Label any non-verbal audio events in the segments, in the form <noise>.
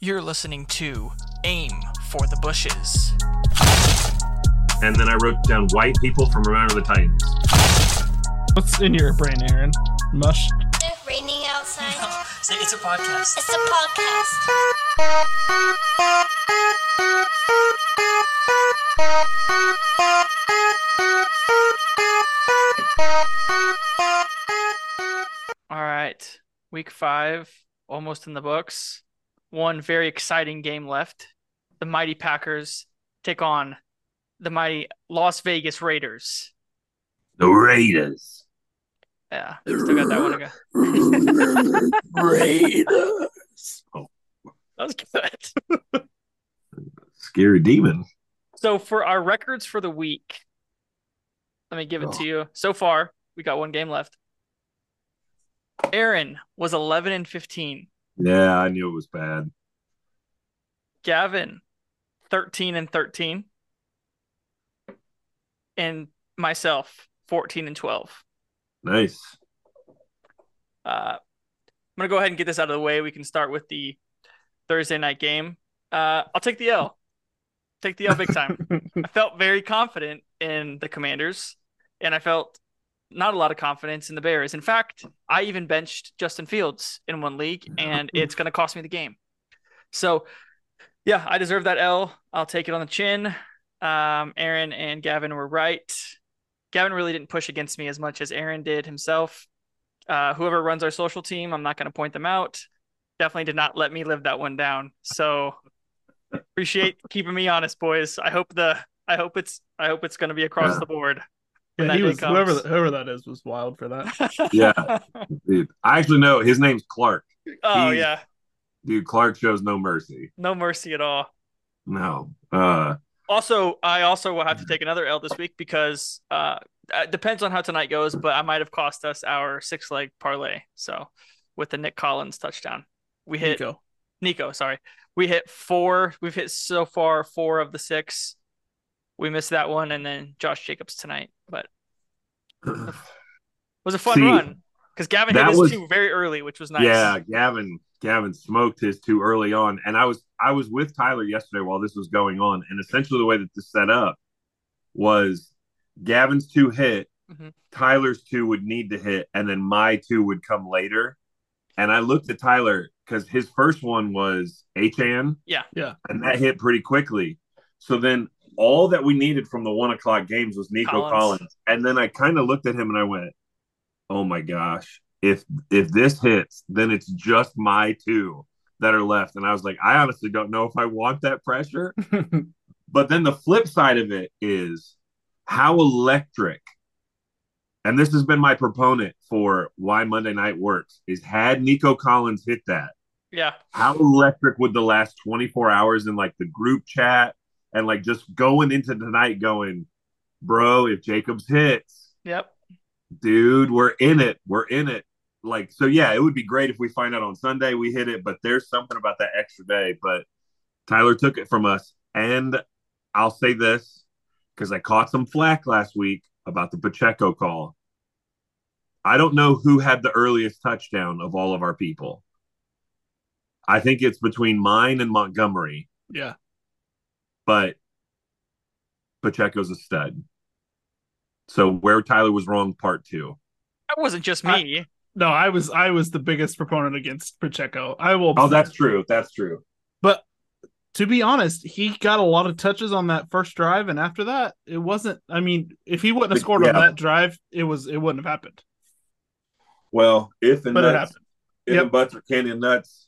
You're listening to Aim for the Bushes. And then I wrote down white people from Remember the Titans. What's in your brain, Aaron? Mush. It's raining outside. <laughs> Say it's a podcast. It's a podcast. All right. Week five, almost in the books. One very exciting game left. The mighty Packers take on the mighty Las Vegas Raiders. The Raiders. Yeah, still got that one to go. <laughs> Raiders. Oh. That was good. <laughs> Scary demon. So for our records for the week, let me give it to oh. you. So far, we got one game left. Aaron was 11 and 15. Yeah, I knew it was bad. Gavin, 13 and 13. And myself, 14 and 12. Nice. Uh, I'm going to go ahead and get this out of the way. We can start with the Thursday night game. Uh, I'll take the L. Take the L big time. <laughs> I felt very confident in the Commanders, and I felt not a lot of confidence in the Bears. In fact, I even benched Justin Fields in one league, and it's going to cost me the game. So, yeah, I deserve that L. I'll take it on the chin. Um, Aaron and Gavin were right. Gavin really didn't push against me as much as Aaron did himself. Uh, whoever runs our social team, I'm not going to point them out. Definitely did not let me live that one down. So appreciate keeping me honest, boys. I hope the I hope it's I hope it's going to be across Yeah. the board. When Yeah, he was whoever comes. whoever that is was wild for that. <laughs> Yeah. <laughs> Dude, I actually know his name's Clark. oh He's- yeah, Dude, Clark shows no mercy. no mercy at all. No. Uh Also, I also will have to take another L this week because uh, it depends on how tonight goes, but I might have cost us our six leg parlay. So with the Nick Collins touchdown, we hit Nico. Nico, sorry. We hit four. We've hit so far four of the six. We missed that one, and then Josh Jacobs tonight. But <sighs> it was a fun See, run because Gavin hit his was- two very early, which was nice. Yeah, Gavin Gavin smoked his two early on, and I was I was with Tyler yesterday while this was going on, and essentially the way that this set up was Gavin's two hit, Mhm. Tyler's two would need to hit, and then my two would come later. And I looked at Tyler because his first one was HN, Yeah. Yeah. and that hit pretty quickly. So then all that we needed from the one o'clock games was Nico Collins. Collins. And then I kind of looked at him and I went, "Oh my gosh, if if this hits, then it's just my two that are left." And I was like, I honestly don't know if I want that pressure. <laughs> But then the flip side of it is how electric. And this has been my proponent for why Monday night works is had Nico Collins hit that, Yeah. how electric would the last 24 hours in like the group chat and like just going into tonight going, bro, if Jacobs hits, Yep. dude, we're in it. We're in it. Like, so yeah, it would be great if we find out on Sunday we hit it, but there's something about that extra day. But Tyler took it from us. And I'll say this because I caught some flack last week about the Pacheco call. I don't know who had the earliest touchdown of all of our people. I think it's between mine and Montgomery, yeah. But Pacheco's a stud. So where Tyler was wrong, part two. That wasn't just me. No, I was I was the biggest proponent against Pacheco. I will Oh, that's true. That's true. but to be honest, he got a lot of touches on that first drive, and after that, it wasn't. I mean, if he wouldn't have scored on that drive, it was it wouldn't have happened. Well, if and But it happened. if Yep. and buts are candy and nuts,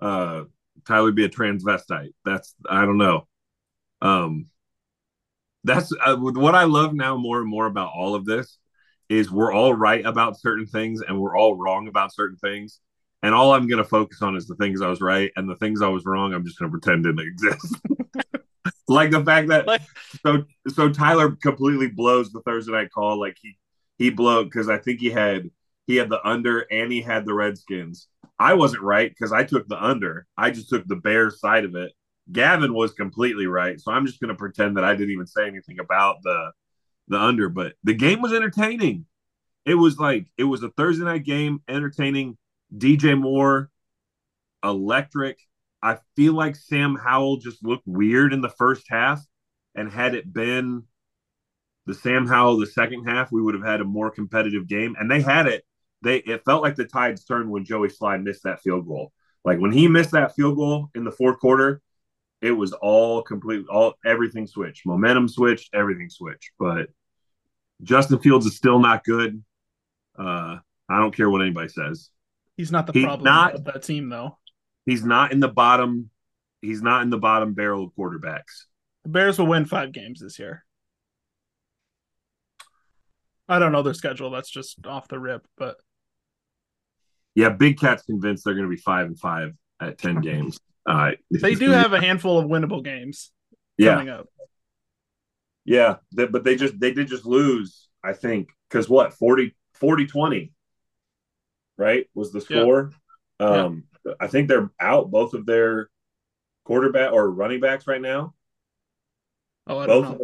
uh, Tyler be a transvestite. That's I don't know. Um, that's uh, what I love now more and more about all of this is we're all right about certain things and we're all wrong about certain things. And all I'm going to focus on is the things I was right, and the things I was wrong, I'm just going to pretend didn't exist. <laughs> like the fact that Like- so so Tyler completely blows the Thursday night call. Like he he blew because I think he had he had the under and he had the Redskins. I wasn't right because I took the under. I just took the Bears side of it. Gavin was completely right, so I'm just going to pretend that I didn't even say anything about the the under. But the game was entertaining. It was like it was a Thursday night game, entertaining. DJ Moore, electric. I feel like Sam Howell just looked weird in the first half, and had it been the Sam Howell the second half, we would have had a more competitive game. And they had it. They it felt like the tides turned when Joey Slye missed that field goal. Like when he missed that field goal in the fourth quarter, it was all complete, all everything switched, momentum switched, everything switched. But Justin Fields is still not good. Uh, I don't care what anybody says. He's not the He's problem not- of that team, though. He's not in the bottom. He's not in the bottom barrel of quarterbacks. The Bears will win five games this year. I don't know their schedule. That's just off the rip, but Yeah, Big Cat's convinced they're going to be five and five at ten <laughs> games. Uh, they do have a handful of winnable games yeah, coming up. yeah, they- but they just they did just lose. I think because what 40, 40 20 right was the Yeah. score. Um, I think they're out both of their quarterback or running backs right now. Oh, Both.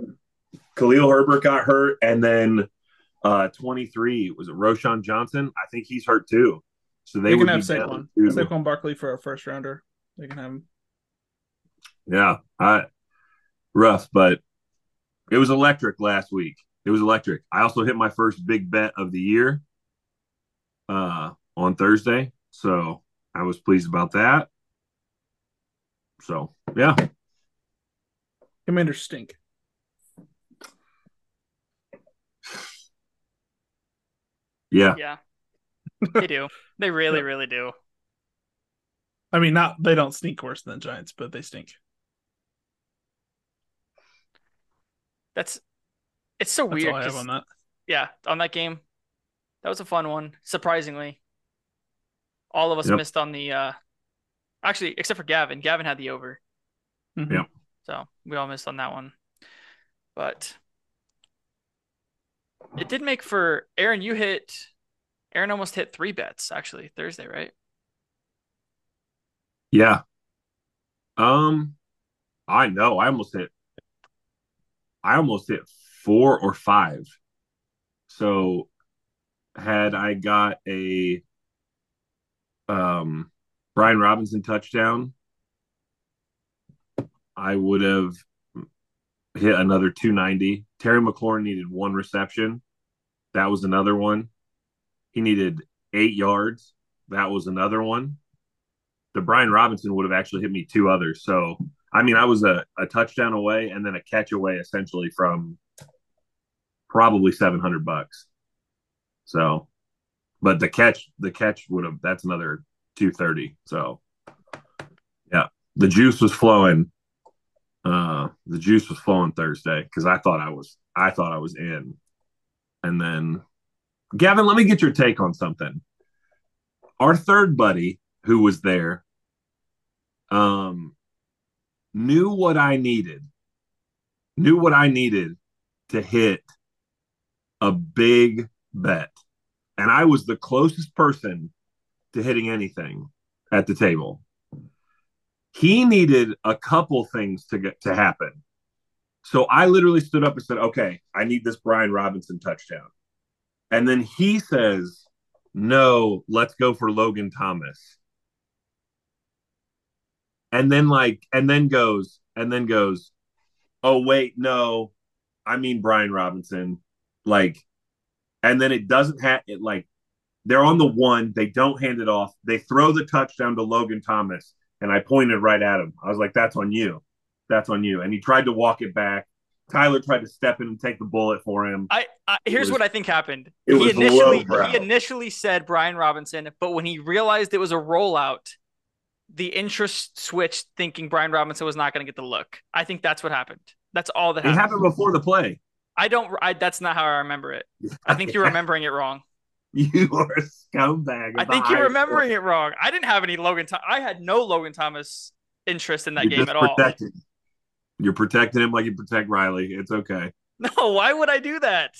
Khalil Herbert got hurt, and then uh, twenty three was it Roschon Johnson? I think he's hurt too. So they, They, can have Saquon. Saquon Barkley for a first rounder. They can have him. Yeah, I rough, but it was electric last week. It was electric. I also hit my first big bet of the year uh on Thursday, so I was pleased about that. So yeah, Commanders stink. yeah, Yeah. They do. They really, <laughs> really do. I mean, not they don't stink worse than the Giants, but they stink. That's it's so That's weird. all I have 'cause- on that. yeah, on that game. That was a fun one, surprisingly. All of us Yep. missed on the uh actually except for Gavin. Gavin had the over. Mhm. Yeah. So we all missed on that one. But it did make for Aaron, you hit Aaron almost hit three bets actually Thursday, right? Yeah. Um, I know. I almost hit. I almost hit four or five. So, had I got a um Brian Robinson touchdown, I would have hit another 290. Terry McLaurin needed one reception. That was another one. He needed eight yards. That was another one. The Brian Robinson would have actually hit me two others. So, I mean, I was a, a touchdown away and then a catch away essentially from probably 700 bucks. So, but the catch, the catch would have, that's another 230. So, yeah, the juice was flowing. Uh, the juice was flowing Thursday because I thought I was, I thought I was in. And then, Gavin, let me get your take on something. Our third buddy who was there um knew what I needed. Knew what I needed to hit a big bet. And I was the closest person to hitting anything at the table. He needed a couple things to get to happen. So I literally stood up and said, "Okay, I need this Brian Robinson touchdown." And then he says, "No, let's go for Logan Thomas." And then like and then goes and then goes, "Oh wait, no. I mean Brian Robinson." Like and then it doesn't have it like they're on the one, they don't hand it off. They throw the touchdown to Logan Thomas and I pointed right at him. I was like, "That's on you. That's on you." And he tried to walk it back. Tyler tried to step in and take the bullet for him. I, I here's was- what I think happened. it He was initially lowbrow. he initially said Brian Robinson, but when he realized it was a rollout, the interest switched, thinking Brian Robinson was not going to get the look. I think that's what happened. That's all that happened. It happened. before the play. I don't. I, that's not how I remember it. I think you're <laughs> remembering it wrong. You are a scumbag. I think you're remembering it wrong. I didn't have any Logan. Tho- I had no Logan Thomas interest in that You're game at all. You're protecting him like you protect Riley. It's okay. <laughs> No, why would I do that?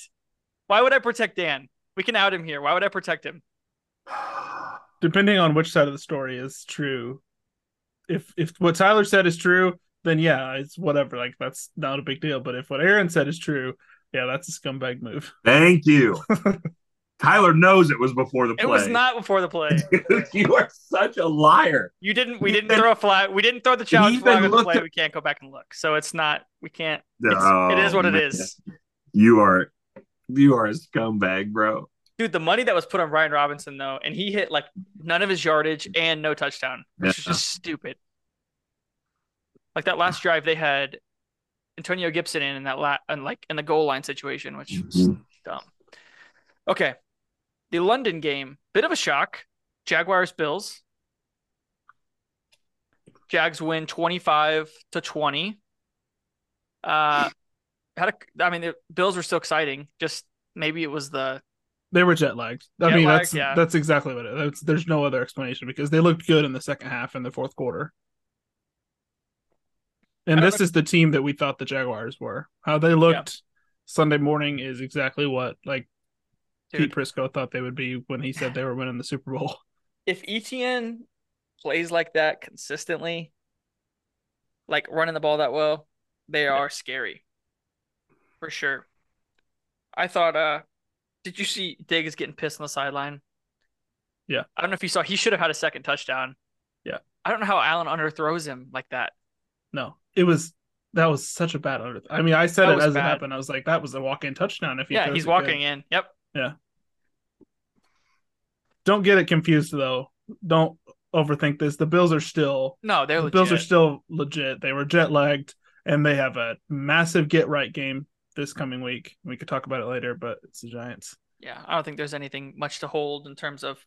Why would I protect Dan? We can out him here. Why would I protect him? <sighs> <sighs> <sighs> Depending on which side of the story is true. If if what Tyler said is true, then yeah, it's whatever. Like that's not a big deal. But if what Aaron said is true, yeah, that's a scumbag move. Thank you. <laughs> Tyler knows it was before the play. It was not before the play. <laughs> you are such a liar. You didn't. We didn't even- throw a flag. We didn't throw the challenge flag on the play. at- We can't go back and look. So it's not. We can't. It's, Oh, it is what it man. is, You are, you are a scumbag, bro. Dude. The money that was put on Brian Robinson though, and he hit like none of his yardage and no touchdown, which is just stupid. Like that last drive, they had Antonio Gibson in, in that la- and like in the goal line situation, which was Mhm. dumb. Okay, the London game, bit of a shock. Jaguars Bills. Jags win twenty five to twenty. Uh, had a, I mean, the Bills were still exciting. Just maybe it was the They were jet lagged. I Jet mean, that's yeah. that's exactly what it is. That's- There's no other explanation because they looked good in the second half and the fourth quarter. And this is the team that we thought the Jaguars were. How they looked Sunday morning is exactly what like dude. Pete Prisco thought they would be when he said they were winning the Super Bowl. <laughs> if ETN plays like that consistently, like running the ball that well, they are scary. For sure. I thought uh did you see Diggs getting pissed on the sideline? Yeah. I don't know if you saw he should have had a second touchdown. Yeah. I don't know how Allen underthrows him like that. No, it was that was such a bad under. I mean, I said That it as bad. it happened. I was like, that was a walk-in touchdown. If he yeah, he's it good. walking in. Yep. Yeah. Don't get it confused though. Don't overthink this. The Bills are still No, they're the legit. Bills are still legit. They were jet lagged, and they have a massive get right game this coming week. We could talk about it later, but it's the Giants. Yeah, I don't think there's anything much to hold in terms of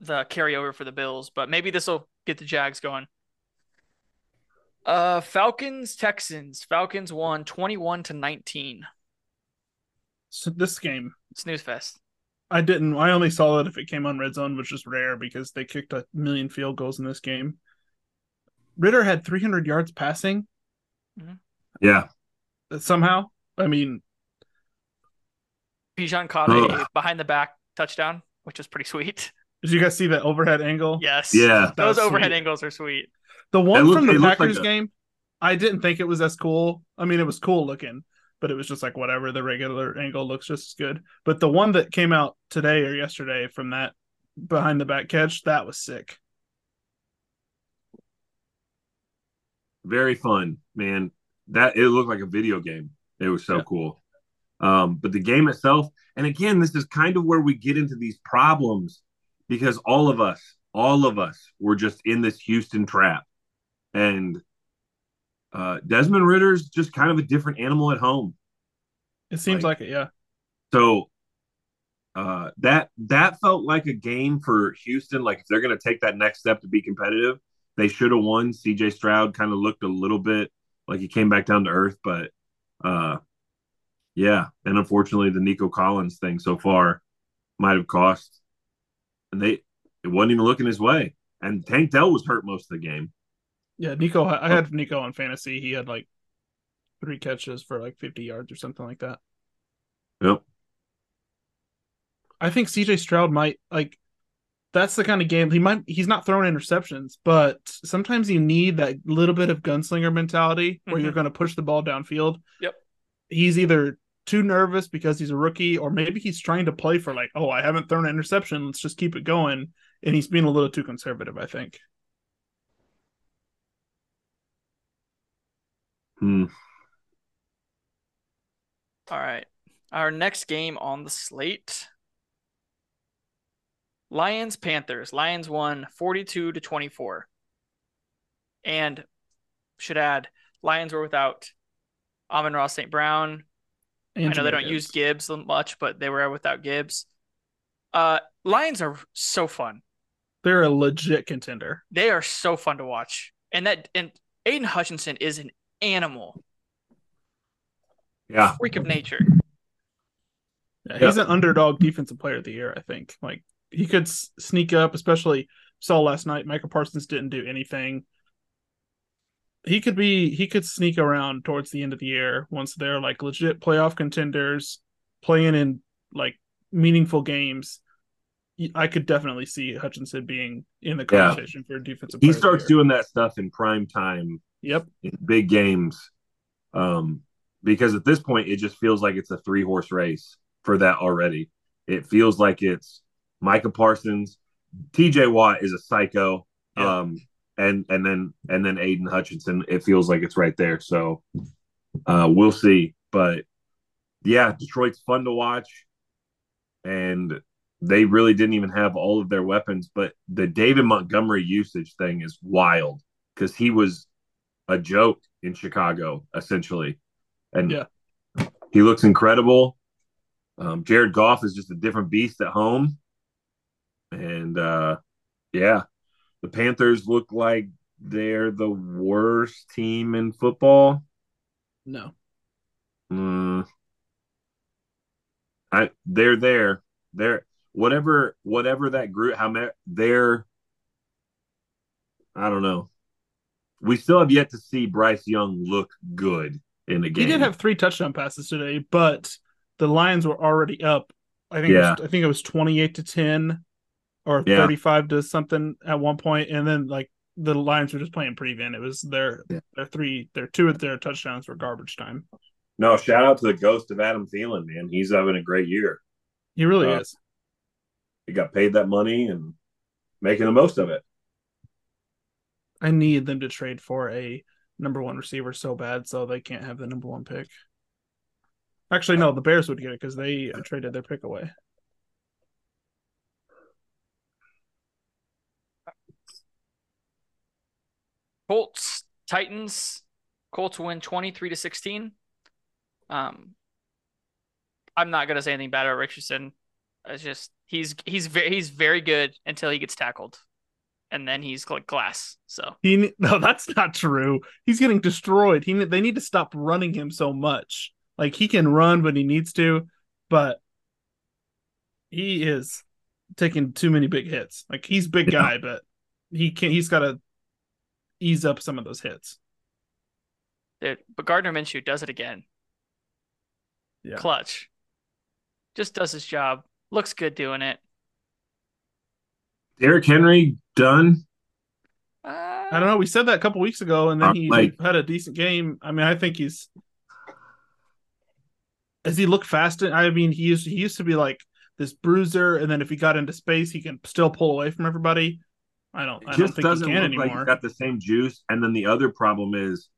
the carryover for the Bills, but maybe this will get the Jags going. Uh Falcons Texans. Falcons won 21 to 19. So this game, Snooze fest. I didn't. I only saw it if it came on red zone, which is rare because they kicked a million field goals in this game. Ridder had 300 yards passing Yeah. somehow. I mean, Bijan caught a behind the back touchdown, which was pretty sweet. did you guys see that overhead angle? Yes. Yeah. Those was overhead sweet. angles are sweet. The one looked- from the it looked like Packers a- game, I didn't think it was as cool. I mean, it was cool looking, but it was just like whatever. The regular angle looks just as good. But the one that came out today or yesterday from that behind the back catch, that was sick. Very fun, man. That it looked like a video game. It was so Yeah. cool. Um, but the game itself, and again, this is kind of where we get into these problems because all of us, all of us were just in this Houston trap. And uh, Desmond Ridder's just kind of a different animal at home. It seems Like- like, it, yeah. So uh, that that felt like a game for Houston. Like if they're going to take that next step to be competitive, they should have won. C.J. Stroud kind of looked a little bit like he came back down to earth, but uh, yeah. And unfortunately, the Nico Collins thing so far might have cost. And they it wasn't even looking his way. And Tank Dell was hurt most of the game. Yeah, Nico. I had Nico on fantasy. He had like three catches for like 50 yards or something like that. Yep. I think CJ Stroud might like that's the kind of game he might he's not throwing interceptions, but sometimes you need that little bit of gunslinger mentality where you're Mhm. going to push the ball downfield. Yep. He's either too nervous because he's a rookie or maybe he's trying to play for like, oh, I haven't thrown an interception, let's just keep it going and he's being a little too conservative, I think. Hmm. All right. Our next game on the slate Lions Panthers. Lions won 42 to 24. And should add, Lions were without Amon-Ra St. Brown. And I know they Jahmyr don't Gibbs. use Gibbs much, but they were without Gibbs. Uh Lions are so fun. They're a legit contender. They are so fun to watch. And that and Aidan Hutchinson is an animal, Yeah. freak of nature. Yeah, Yeah. he's an underdog defensive player of the year, I think. Like he could s- sneak up, especially saw last night. Micah Parsons didn't do anything. He could be he could sneak around towards the end of the year once they're like legit playoff contenders, playing in like meaningful games. I could definitely see Hutchinson being in the Yeah. conversation for defensive. He player of the starts doing that stuff in prime time Yep. in big games. Um, because at this point, it just feels like it's a three horse race for that already. It feels like it's Micah Parsons, TJ Watt is a psycho. Yeah. Um and and then and then Aidan Hutchinson, it feels like it's right there. So uh we'll see. But yeah, Detroit's fun to watch. And they really didn't even have all of their weapons, but the David Montgomery usage thing is wild because he was a joke in Chicago, essentially. And Yeah. he looks incredible. Um, Jared Goff is just a different beast at home. And uh, yeah, the Panthers look like they're the worst team in football. No. Mm. I they're there. They're whatever whatever that group how many they're I don't know. We still have yet to see Bryce Young look good in the game. He did have three touchdown passes today, but the Lions were already up. I think Yeah. it was, I think it was 28 to 10 or Yeah. 35 to something at one point and then like the Lions were just playing prevent. It was their Yeah. their three their two of their touchdowns were garbage time. no shout out to the ghost of Adam Thielen, man. He's having a great year. He really Uh, is. He got paid that money and making the most of it. I need them to trade for a number one receiver so bad so they can't have the number one pick. Actually, no, the Bears would get it because they traded their pick away. Colts, Titans. Colts win 23 to 16. Um, I'm not gonna say anything bad about Richardson. It's just he's he's very he's very good until he gets tackled, and then he's like glass. So He <laughs> no, that's not true. He's getting destroyed. He they need to stop running him so much. Like he can run when he needs to, but he is taking too many big hits. Like he's big guy, but he can not he's got to ease up some of those hits. dude, but Gardner Minshew does it again. Yeah. Clutch. Just does his job. Looks good doing it. Derrick Henry done. Uh, I don't know. We said that a couple weeks ago, and then Uh, he like- had a decent game. I mean, I think he's. Does he look fast? I mean, he used he used to be like this bruiser, and then if he got into space, he can still pull away from everybody. I don't. I It don't just think doesn't look anymore. like he's got the same juice. And then the other problem is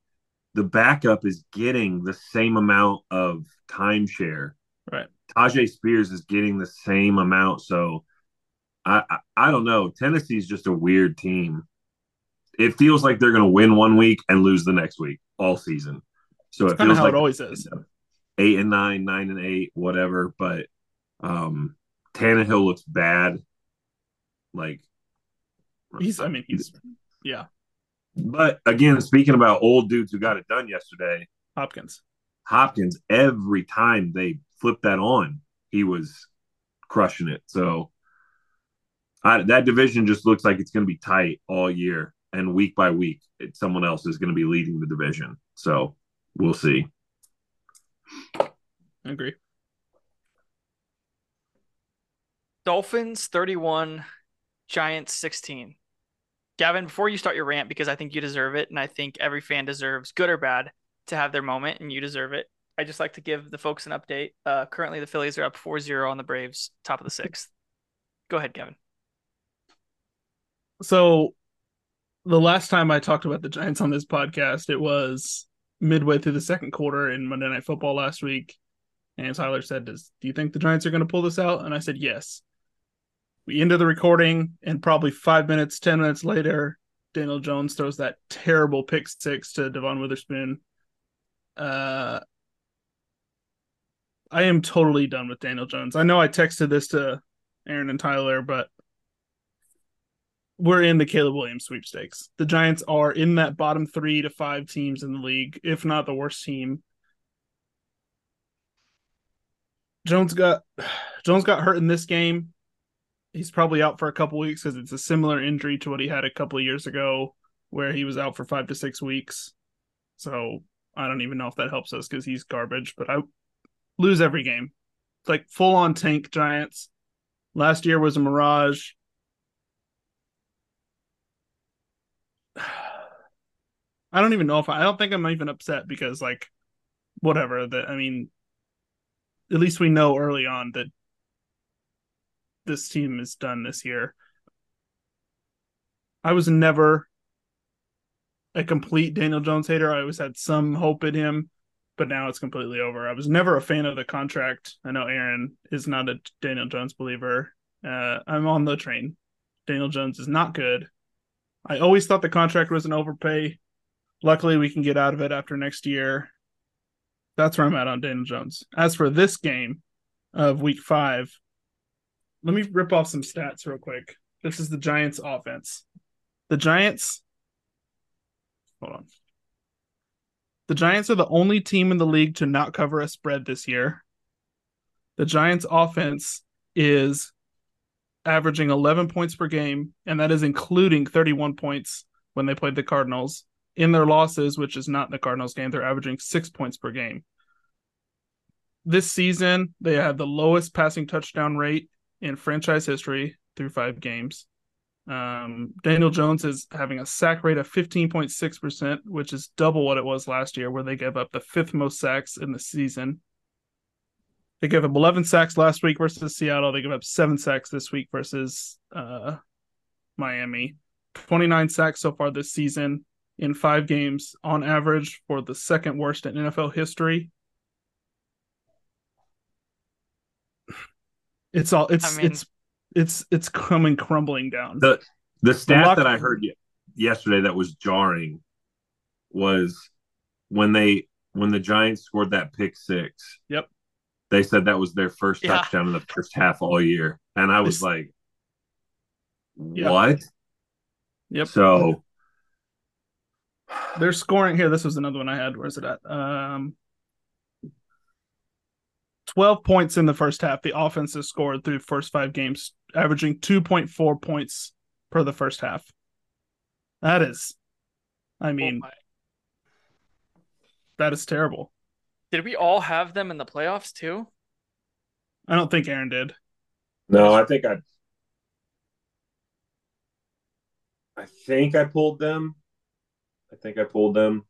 the backup is getting the same amount of timeshare. Right. Tyjae Spears is getting the same amount. So I, I I don't know. Tennessee's just a weird team. It feels like they're going to win one week and lose the next week all season. So It's it feels how like it always is. eight and nine, nine and eight, whatever. But um Tannehill looks bad. Like He's. I mean, he's. Yeah, But again, speaking about old dudes who got it done yesterday, Hopkins. Hopkins, every time they flipped that on, he was crushing it. So I, that division just looks like it's going to be tight all year. And week by week, it, someone else is going to be leading the division. So we'll see. I agree. Dolphins 31, Giants 16. Gavin, before you start your rant, because I think you deserve it, and I think every fan deserves, good or bad, to have their moment, and you deserve it. I just like to give the folks an update. Uh, currently, the Phillies are up 4-0 on the Braves, top of the sixth. Go ahead, Gavin. So, the last time I talked about the Giants on this podcast, it was midway through the second quarter in Monday Night Football last week, and Tyler said, "Does do you think the Giants are going to pull this out?" And I said, "Yes." We ended the recording, and probably five minutes, ten minutes later, Daniel Jones throws that terrible pick six to Devon Witherspoon. Uh, I am totally done with Daniel Jones. I know I texted this to Aaron and Tyler, but we're in the Caleb Williams sweepstakes. The Giants are in that bottom three to five teams in the league, if not the worst team. Jones got <sighs> Jones got hurt in this game. He's probably out for a couple weeks because it's a similar injury to what he had a couple of years ago, where he was out for five to six weeks. So I don't even know if that helps us because he's garbage. But I lose every game, it's like full on tank Giants. Last year was a mirage. <sighs> I don't even know if I, I don't think I'm even upset because like whatever that I mean at least we know early on that this team is done this year. I was never a complete Daniel Jones hater. I always had some hope in him, but now it's completely over. I was never a fan of the contract. I know Aaron is not a Daniel Jones believer. Uh, I'm on the train. Daniel Jones is not good. I always thought the contract was an overpay. Luckily, we can get out of it after next year. That's where I'm at on Daniel Jones. As for this game of week five, let me rip off some stats real quick. This is the Giants offense. The Giants, hold on. The Giants are the only team in the league to not cover a spread this year. The Giants offense is averaging 11 points per game, and that is including 31 points when they played the Cardinals. In their losses, which is not the Cardinals game, they're averaging six points per game. This season, they had the lowest passing touchdown rate in franchise history through five games. Um, Daniel Jones is having a sack rate of 15.6%, which is double what it was last year, where they gave up the fifth most sacks in the season. They gave up 11 sacks last week versus Seattle. They gave up seven sacks this week versus uh, Miami. 29 sacks so far this season in five games on average for the second worst in NFL history. It's all it's I mean- it's it's it's coming crumbling down. The the stat locker that I heard yesterday that was jarring was when they when the Giants scored that pick six. Yep. They said that was their first Yeah. touchdown in the first half all year, and I was It's- like, Yeah. "What?" Yep. So They're scoring here. This was another one I had. Where's it at? Um, twelve points in the first half. The offense has scored through the first five games, averaging two point four points per the first half. That is, I mean, Oh that is terrible. did we all have them in the playoffs too? I don't think Aaron did. no, I think I, I think I pulled them. I think I pulled them.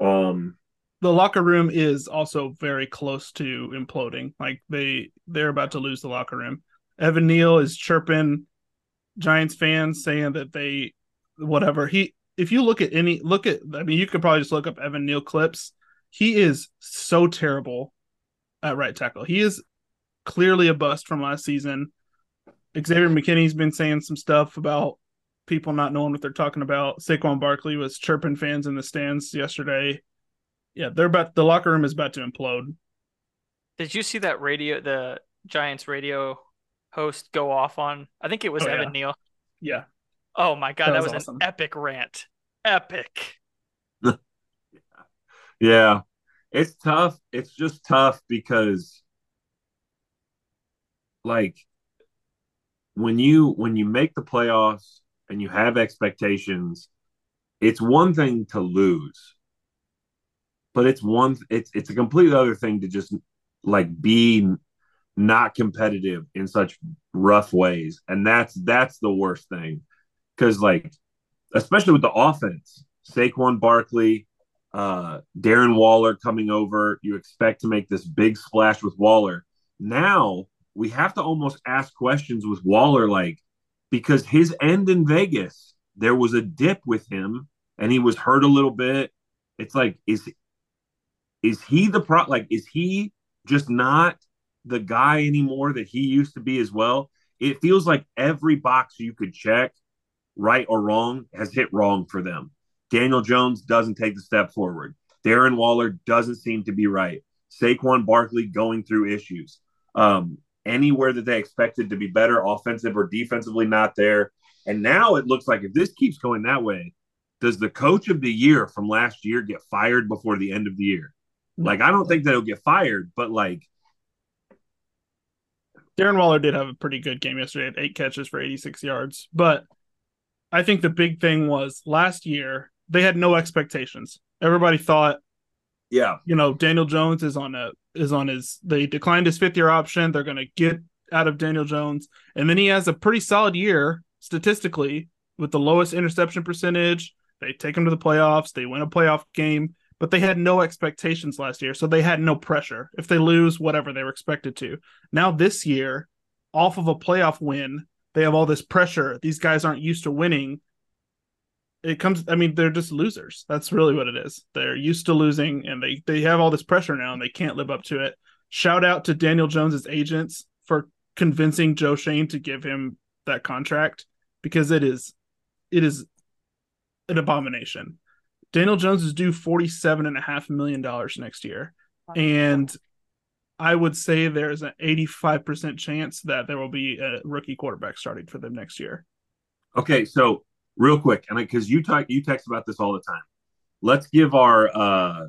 Um, The locker room is also very close to imploding. Like they they're about to lose the locker room. Evan Neal is chirping Giants fans saying that they whatever he if you look at any look at I mean you could probably just look up Evan Neal clips. He is so terrible at right tackle. He is clearly a bust from last season. Xavier McKinney's been saying some stuff about people not knowing what they're talking about. Saquon Barkley was chirping fans in the stands yesterday. Yeah, they're about the locker room is about to implode. Did you see that radio the Giants radio host go off on I think it was Oh, Evan yeah. Neal. Yeah. Oh my god, That that, was was, awesome. an epic rant. Epic. <laughs> Yeah. It's tough. It's just tough because like when you when you make the playoffs and you have expectations, it's one thing to lose. But it's one it's it's a completely other thing to just like be not competitive in such rough ways. And that's that's the worst thing. Cuz like especially with the offense, Saquon Barkley, uh, Darren Waller coming over. You expect to make this big splash with Waller. Now we have to almost ask questions with Waller, like because his end in Vegas, there was a dip with him, and he was hurt a little bit. It's like is is he the pro? Like is he just not the guy anymore that he used to be as well? It feels like every box you could check, right or wrong, has hit wrong for them. Daniel Jones doesn't take the step forward. Darren Waller doesn't seem to be right. Saquon Barkley going through issues. Um, anywhere that they expected to be better, offensive or defensively, not there. And now it looks like if this keeps going that way, does the coach of the year from last year get fired before the end of the year? Like, I don't think that he'll get fired, but like, Darren Waller did have a pretty good game yesterday at eight catches for 86 yards. But I think the big thing was last year, they had no expectations. Everybody thought, yeah, you know, Daniel Jones is on a is on his they declined his fifth year option. They're gonna get out of Daniel Jones. And then he has a pretty solid year statistically with the lowest interception percentage. They take him to the playoffs, they win a playoff game, but they had no expectations last year. So they had no pressure. If they lose, whatever they were expected to. Now this year, off of a playoff win. They have all this pressure. These guys aren't used to winning. It comes I mean, they're just losers. That's really what it is. They're used to losing and they they have all this pressure now and they can't live up to it. Shout out to Daniel Jones's agents for convincing Joe Schoen to give him that contract because it is it is an abomination. Daniel Jones is due forty-seven and a half million dollars next year. And I would say there's an 85% chance that there will be a rookie quarterback starting for them next year. Okay, so real quick, and because you talk, you text about this all the time. Let's give our uh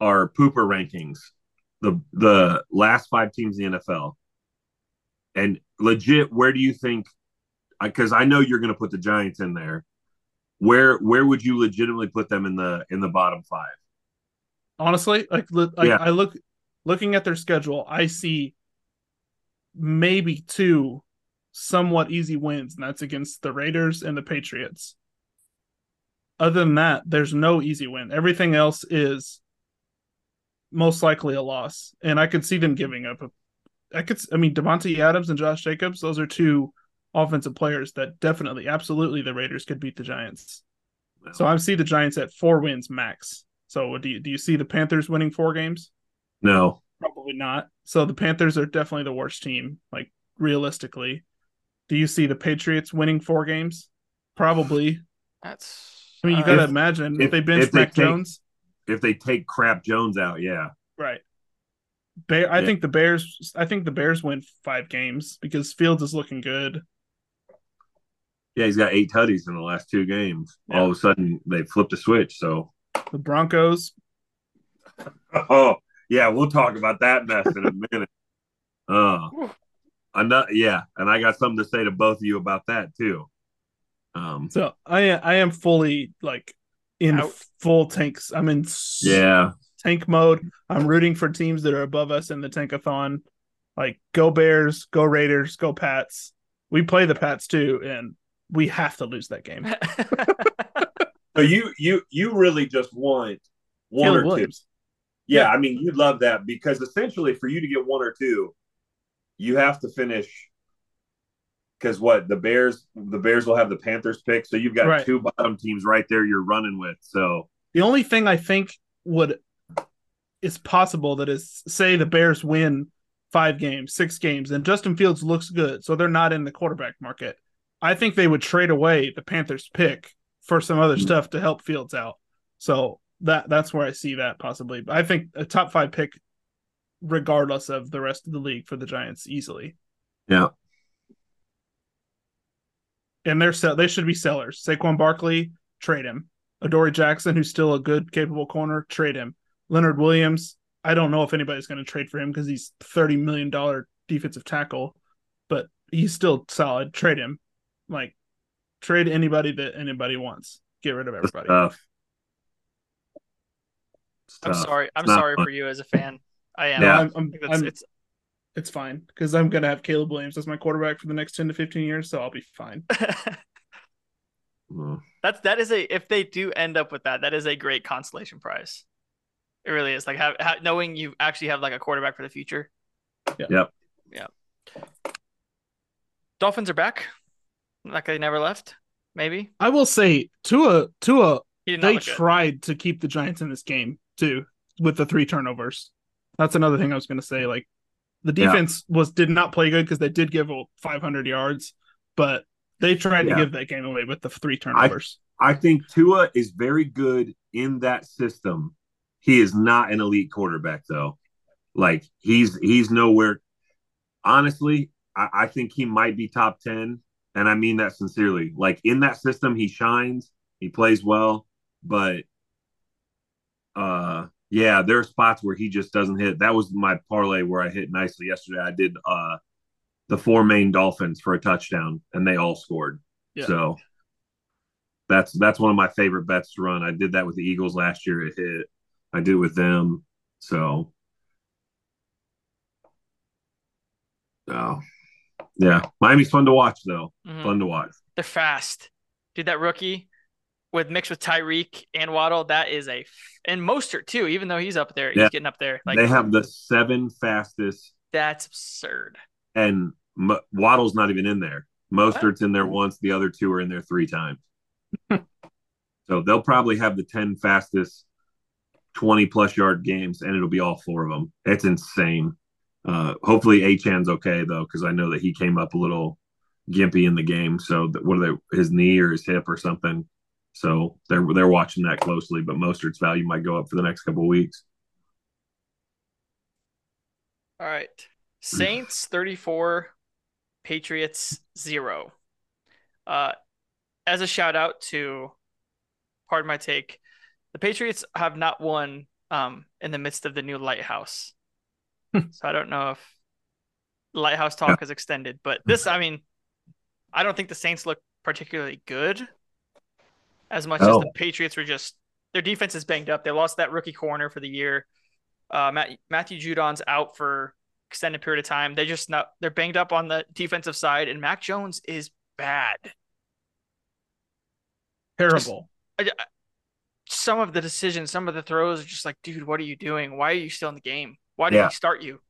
our pooper rankings, the the last five teams in the NFL, and legit. Where do you think? Because I know you're going to put the Giants in there. Where where would you legitimately put them in the in the bottom five? Honestly, like, li- like Yeah. I look looking at their schedule, I see maybe two somewhat easy wins, and that's against the Raiders and the Patriots. Other than that, there's no easy win. Everything else is most likely a loss, and I could see them giving up. A, I could, I mean, Davante Adams and Josh Jacobs; those are two offensive players that definitely, absolutely, the Raiders could beat the Giants. So I see the Giants at four wins max. So do you, do you see the Panthers winning four games? No, Probably not. So the Panthers are definitely the worst team, like realistically. Do you see the Patriots winning four games? Probably. That's. I mean, you uh, got to if- imagine if- if they bench if they Mac take- Jones, if they take crap Jones out, yeah, right? Bear, I Yeah. think the Bears. I think the Bears win five games because Fields is looking good. Yeah, he's got eight tutties in the last two games. Yeah. All of a sudden, they flipped a switch. So, The Broncos, <laughs> oh yeah, we'll talk about that mess in a <laughs> minute. Uh, I'm not, yeah, and I got something to say to both of you about that too. Um, so I I am fully like in Out. full tanks. I'm in yeah, tank mode. I'm rooting for teams that are above us in the tankathon. Like go Bears, go Raiders, go Pats. We play the Pats too, and we have to lose that game. <laughs> so you you you really just want one Caleb or two. Yeah, Yeah. I mean, you'd love that because essentially, for you to get one or two, you have to finish. Because what the Bears, the Bears will have the Panthers pick, so you've got Right. two bottom teams right there. You're running with. So The only thing I think would is possible that is say the Bears win five games, six games, and Justin Fields looks good, so they're not in the quarterback market. I think they would trade away the Panthers pick for some other Mhm. stuff to help Fields out. So that that's where I see that possibly. But I think a top five pick, regardless of the rest of the league, for the Giants easily. yeah, And they're sell- they should be sellers. Saquon Barkley, trade him. Adoree Jackson, who's still a good, capable corner, trade him. Leonard Williams, I don't know if anybody's going to trade for him because he's thirty million dollar defensive tackle, but he's still solid. Trade him, like trade anybody that anybody wants. Get rid of everybody. tough. It's I'm sorry. I'm sorry fun. for you as a fan. I am. Yeah. I'm, I'm, I think that's, I'm- it's it's fine because I'm going to have Caleb Williams as my quarterback for the next ten to fifteen years, so I'll be fine. <laughs> Mm. that's that is a if they do end up with that, that is a great consolation prize. It really is. Like have, ha knowing you actually have like a quarterback for the future. Yeah. Yep. Yeah. Dolphins are back. Like they never left. Maybe I will say Tua Tua he did not they tried to keep the Giants in this game too with the three turnovers. That's another thing I was going to say. Like the Yeah. defense was did not play good because they did give 500 yards, but they tried Yeah. to give that game away with the three turnovers. I think Tua is very good in that system. He is not an elite quarterback though. Like he's he's nowhere. Honestly, I, I think he might be top ten, and I mean that sincerely. Like in that system, he shines. He plays well, but uh, yeah, there are spots where he just doesn't hit. That was my parlay where I hit nicely yesterday. I did uh the four main Dolphins for a touchdown, and they all scored. Yeah. So that's that's one of my favorite bets to run. I did that with the Eagles last year. It hit. I did it with them. So, oh, yeah, Miami's fun to watch though. Mhm. Fun to watch. They're fast. Dude, that rookie with mixed with Tyreek and Waddle, that is a f- and Mostert too, even though he's up there, Yeah. he's getting up there. Like they have the seven fastest that's absurd. and M- Waddle's not even in there. Mostert's in there once. The other two are in there three times. <laughs> so they'll probably have the ten fastest twenty plus yard games, and it'll be all four of them. It's insane. Uh, hopefully, Achane's okay though, because I know that he came up a little gimpy in the game. So that, what are they? His knee or his hip or something. So they're they're watching that closely. But Mostert's value might go up for the next couple of weeks. All right. Saints <sighs> 34, Patriots 0. Uh, as a shout out to, pardon my take, the Patriots have not won um, in the midst of the new lighthouse. <laughs> so I don't know if lighthouse talk is extended, but this, I mean, I don't think the Saints look particularly good as much as Oh. the Patriots were just, their defense is banged up. They lost that rookie corner for the year. Uh, Matt, Matthew Judon's out for extended period of time. They just not they're banged up on the defensive side, and Mac Jones is bad. Terrible. I- I- Some of the decisions, some of the throws are just like, dude, what are you doing? Why are you still in the game? Why did Yeah. he start you?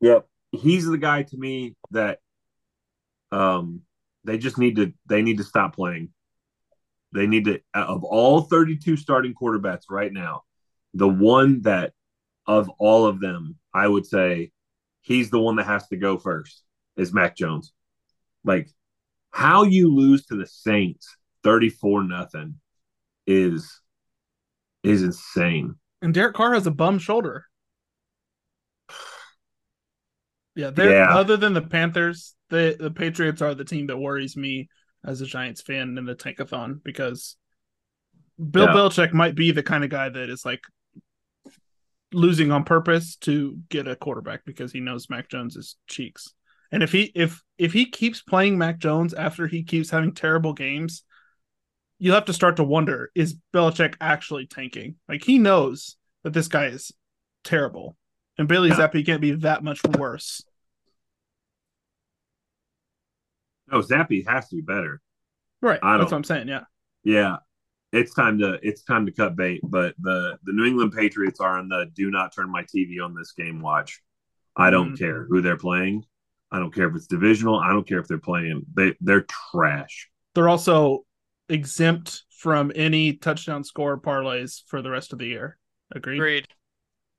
Yep. He's the guy to me that um they just need to they need to stop playing. They need to of all 32 starting quarterbacks right now, the one that of all of them, I would say he's the one that has to go first is Mac Jones. Like how you lose to the Saints 34 nothing is is insane. And Derek Carr has a bum shoulder. Yeah, they're Yeah. other than the Panthers, the the Patriots are the team that worries me as a Giants fan in the tankathon because Bill Yeah. Belichick might be the kind of guy that is like losing on purpose to get a quarterback because he knows Mac Jones is cheeks. And if he if if he keeps playing Mac Jones after he keeps having terrible games, you'll have to start to wonder is Belichick actually tanking? Like he knows that this guy is terrible. And Bailey Yeah. Zappe can't be that much worse. No, Zappe has to be better. Right. I That's what I'm saying. Yeah. Yeah, it's time to it's time to cut bait. But the the New England Patriots are on the do not turn my TV on this game watch. I don't Mhm. care who they're playing. I don't care if it's divisional. I don't care if they're playing. They they're trash. They're also exempt from any touchdown score parlays for the rest of the year. Agreed. Agreed.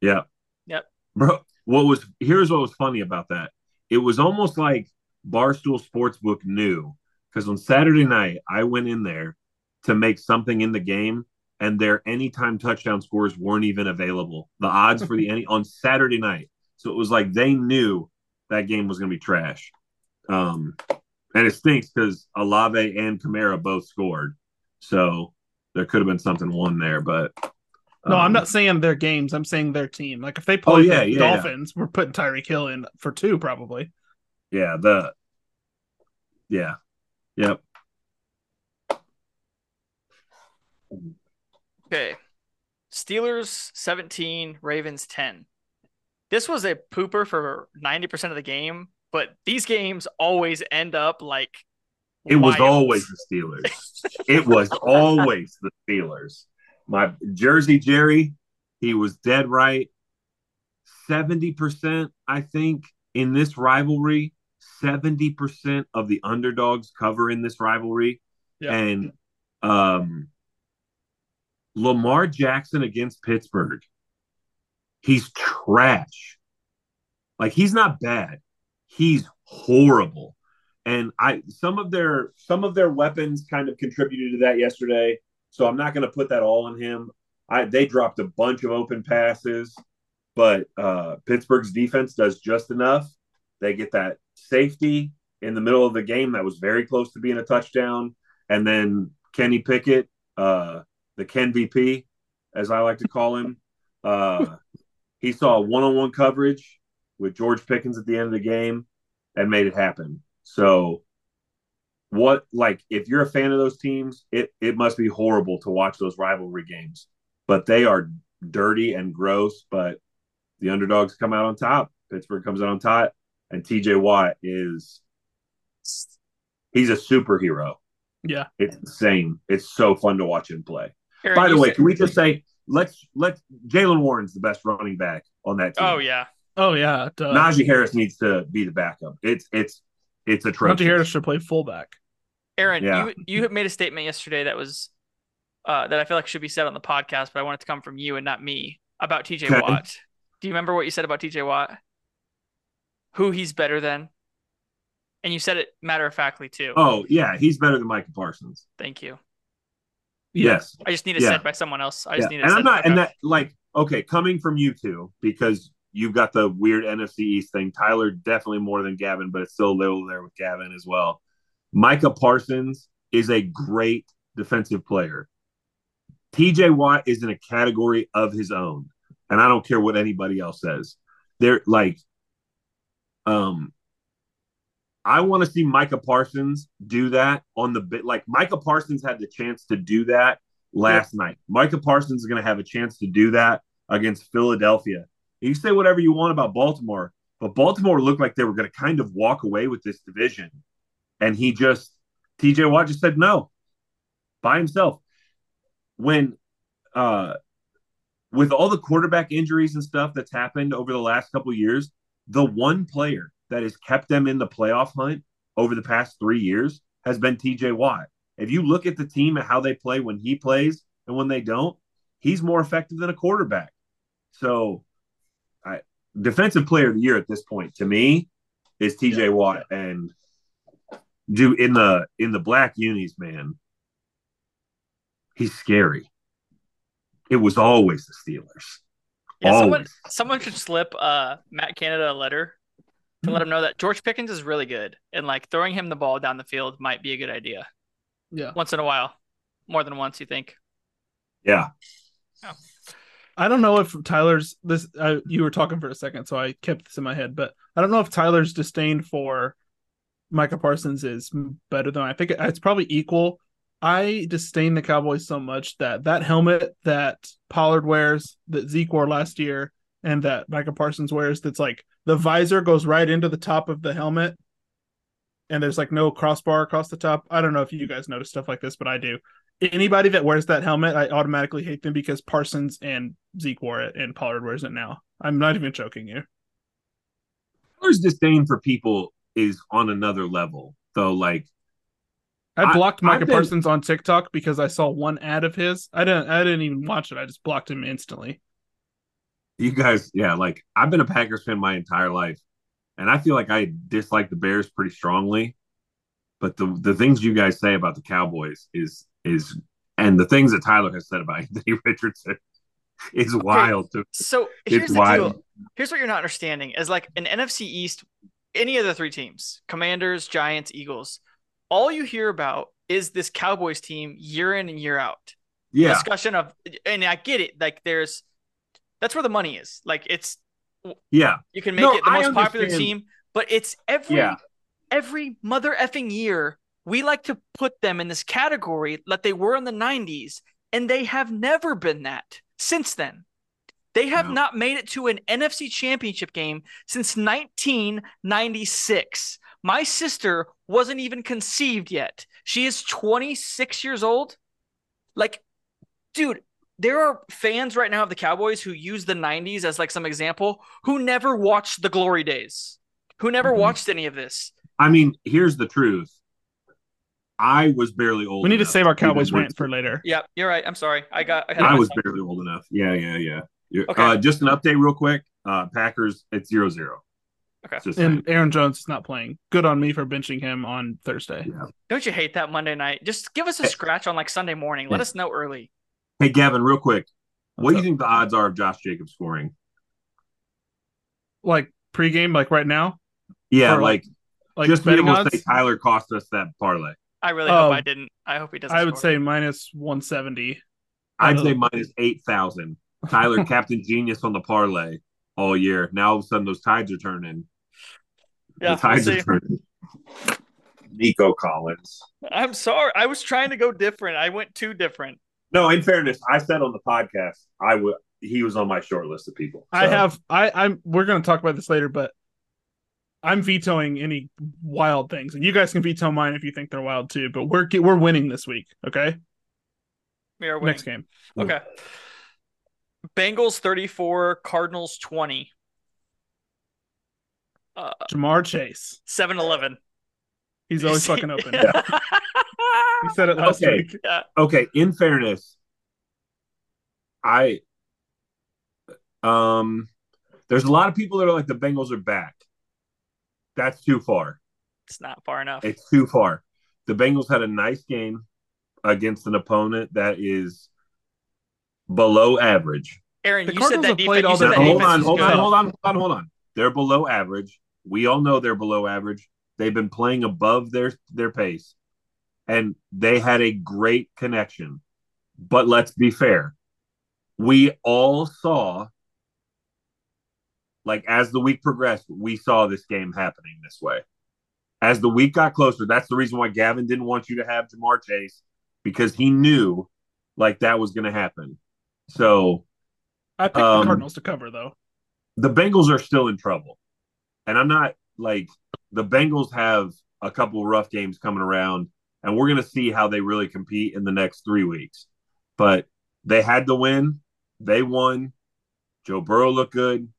Yeah. Yep. Bro, what was here's what was funny about that. It was almost like Barstool Sportsbook knew because on Saturday night I went in there to make something in the game and their anytime touchdown scores weren't even available. The odds for the any on Saturday night. So it was like they knew that game was going to be trash. Um and it stinks because Olave and Kamara both scored. So there could have been something won there, but No, I'm um, not saying their games. I'm saying their team. Like if they play Oh, yeah, the yeah, yeah. Dolphins, we're putting Tyreek Hill in for two probably. Yeah, the yeah. Yep. Okay. Steelers 17, Ravens 10. This was a pooper for 90% of the game, but these games always end up like It was always the Steelers. it was <laughs> always the Steelers. My Jersey Jerry, he was dead right. 70%, I think, in this rivalry, 70% of the underdogs cover in this rivalry. Yeah. And um Lamar Jackson against Pittsburgh. He's trash. Like he's not bad. He's horrible. And I some of their some of their weapons kind of contributed to that yesterday. So I'm not going to put that all on him. I they dropped a bunch of open passes, but uh Pittsburgh's defense does just enough. They get that safety in the middle of the game that was very close to being a touchdown. And then Kenny Pickett, uh, the Ken VP, as I like to call him, uh, <laughs> he saw one on one coverage with George Pickens at the end of the game and made it happen. So, what, like, if you're a fan of those teams, it, it must be horrible to watch those rivalry games, but they are dirty and gross. But the underdogs come out on top. Pittsburgh comes out on top, and TJ Watt is he's a superhero. Yeah. It's insane. It's so fun to watch him play. Aaron, By the way, can we just say let's let's Jaylen Warren's the best running back on that team. Oh yeah. Oh yeah. Duh. Najee Harris needs to be the backup. It's it's It's Hunter atrocious. Harris should play fullback. Aaron, Yeah. you you had made a statement yesterday that was uh, that I feel like should be said on the podcast, but I want it to come from you and not me about TJ Okay. Watt. Do you remember what you said about TJ Watt? Who he's better than? And you said it matter of factly too. Oh yeah, he's better than Micah Parsons. Thank you. Yes. I just need it Yeah. said by someone else. I just Yeah. need it And said. I'm not, and that like okay, coming from you two because you've got the weird NFC East thing. Tyler definitely more than Gavin, but it's still a little there with Gavin as well. Micah Parsons is a great defensive player. TJ Watt is in a category of his own, and I don't care what anybody else says. They're like, um, I want to see Micah Parsons do that on the bit. Like Micah Parsons had the chance to do that last night. Micah Parsons is going to have a chance to do that against Philadelphia. You say whatever you want about Baltimore, but Baltimore looked like they were going to kind of walk away with this division. And he just, TJ Watt just said no by himself. When, uh, with all the quarterback injuries and stuff that's happened over the last couple years, the one player that has kept them in the playoff hunt over the past three years has been TJ Watt. If you look at the team and how they play when he plays and when they don't, he's more effective than a quarterback. So, defensive player of the year at this point to me is TJ Watt, and do in the in the black unis, man, he's scary. It was always the Steelers. Yeah, always. someone someone should slip uh Matt Canada a letter to let him know that George Pickens is really good and like throwing him the ball down the field might be a good idea Yeah. once in a while, more than once. You think? yeah, I don't know if Tyler's this. I, you were talking for a second, so I kept this in my head. But I don't know if Tyler's disdain for Micah Parsons is better than I think. It's probably equal. I disdain the Cowboys so much that that helmet that Pollard wears, that Zeke wore last year, and that Micah Parsons wears, that's like the visor goes right into the top of the helmet, and there's like no crossbar across the top. I don't know if you guys notice stuff like this, but I do anybody that wears that helmet, I automatically hate them because Parsons and Zeke wore it and Pollard wears it now. I'm not even joking you. Tyler's disdain for people is on another level, though. Like, I I- blocked Micah I've been- Parsons on TikTok because I saw one ad of his. I didn't I didn't even watch it. I just blocked him instantly. you guys, yeah, like I've been a Packers fan my entire life, and I feel like I dislike the Bears pretty strongly. But the the things you guys say about the Cowboys is is, and the things that Tyler has said about <laughs> Anthony Richardson is wild. To, So here's it's the wild. deal. Here's what you're not understanding: is like an NFC East, any of the three teams, Commanders, Giants, Eagles, all you hear about is this Cowboys team year in and year out. Yeah, Discussion of, and I get it. Like there's, that's where the money is. Like it's yeah, you can make No, it the most popular team, but it's every Yeah. every mother effing year we like to put them in this category that they were in the 90s and they have never been that since then. They have No. not made it to an NFC championship game since 1996. My sister wasn't even conceived yet. She is 26 years old. Like, dude, there are fans right now of the Cowboys who use the 90s as like some example who never watched the glory days, who never Mhm. watched any of this. I mean, here's the truth. I was barely old. We need to save our Cowboys rant for later. Yeah, you're right. I'm sorry. I got. I, I was barely old enough. Yeah, yeah, yeah. You're- Okay. Uh, just an update, real quick. Uh, Packers, it's zero zero. Okay. Just. And Aaron Jones is not playing. Good on me for benching him on Thursday. Yeah. Don't you hate that Monday night? Just give us a scratch on like Sunday morning. Let Yeah. us know early. Hey, Gavin, real quick. What do you up? think the odds are of Josh Jacobs scoring? Like pregame, like right now, Yeah, Or, like, like just be betting able to say Tyler cost us that parlay. I really hope Oh. I didn't. I hope he doesn't. I would score. say minus one seventy. I'd Uh, say minus eight thousand. Tyler, <laughs> Captain Genius on the parlay all year. Now all of a sudden those tides are turning. Yeah, the tides we'll are turning. Nico Collins. I'm sorry. I was trying to go different. I went too different. No, in fairness, I said on the podcast I would. He was on my short list of people. I have I I'm we're gonna talk about this later, but I'm vetoing any wild things, and you guys can veto mine if you think they're wild too. But we're we're winning this week, okay? We are winning. Next game. Okay. Bengals 34, Cardinals 20. Uh, Ja'Marr Chase. 7 11. He's always <laughs> fucking open. Yeah. <laughs> He said it last Okay. week. okay in fairness i um there's a lot of people that are like the bengals are back that's too far. It's not far enough. it's too far. The bengals had a nice game against an opponent that is below average. Aaron, The you said that have played defense. All said their that hold defense on hold good. on hold on hold on hold on. They're below average. We all know they're below average. They've been playing above their their pace. And they had a great connection. But let's be fair. We all saw like as the week progressed we saw this game happening this way as the week got closer that's the reason why gavin didn't want you to have ja'marr chase because he knew like that was going to happen so I picked Um, the Cardinals to cover though. the Bengals are still in trouble. And I'm not like the Bengals have a couple rough games coming around, and we're going to see how they really compete in the next three weeks. But they had to win. They won. Joe Burrow looked good.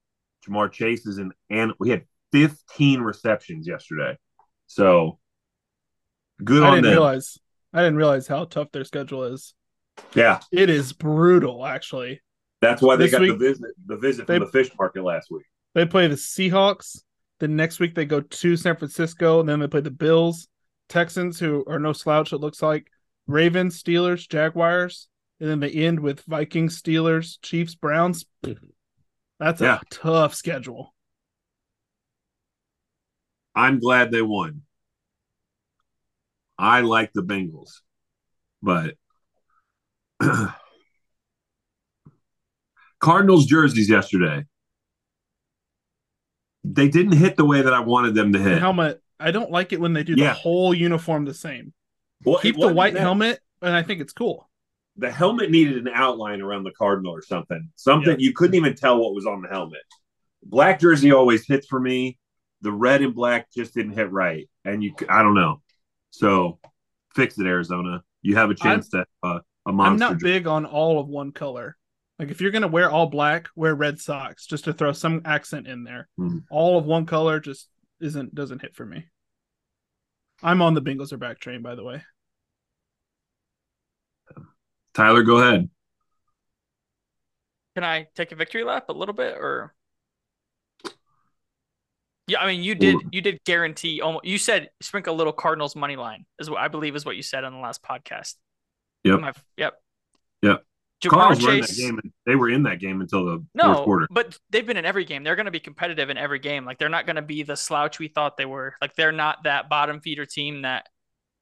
Ja'Marr Chase is in, and we had 15 receptions yesterday. So good I on didn't them. realize. I didn't realize how tough their schedule is. Yeah, It is brutal, actually. that's why they This got the visit the visit from the fish market last week. They play the Seahawks. The next week they go to San Francisco, and then they play the Bills, Texans, who are no slouch. It looks like Ravens, Steelers, Jaguars, and then they end with Vikings, Steelers, Chiefs, Browns. Mm-hmm. That's Yeah. a tough schedule. I'm glad they won. I like the Bengals, but <clears throat> Cardinals jerseys yesterday. They didn't hit the way that I wanted them to The hit. helmet. I don't like it when they do Yeah. the whole uniform the same. Well, Keep the white helmet, and I think it's cool. The helmet needed an outline around the Cardinal or something. Something you couldn't even tell what was on the helmet. Black jersey always hits for me. The red and black just didn't hit right, and you I don't know. So fix it, Arizona. You have a chance to uh, a monster. I'm not jersey. big on all of one color. Like if you're gonna wear all black, wear red socks just to throw some accent in there. Hmm. All of one color just isn't doesn't hit for me. I'm on the Bengals are back train, by the way. Tyler, go ahead. Can I take a victory lap a little bit or? Yeah, I mean you did you did guarantee almost you said sprinkle a little Cardinals money line is what I believe is what you said on the last podcast. Yep. Am I- yep. Yep. Ja'Marr Cardinals were in that Chase. game. They were in that game until the fourth quarter. but they've been in every game. They're going to be competitive in every game. Like they're not going to be the slouch we thought they were. Like they're not that bottom feeder team that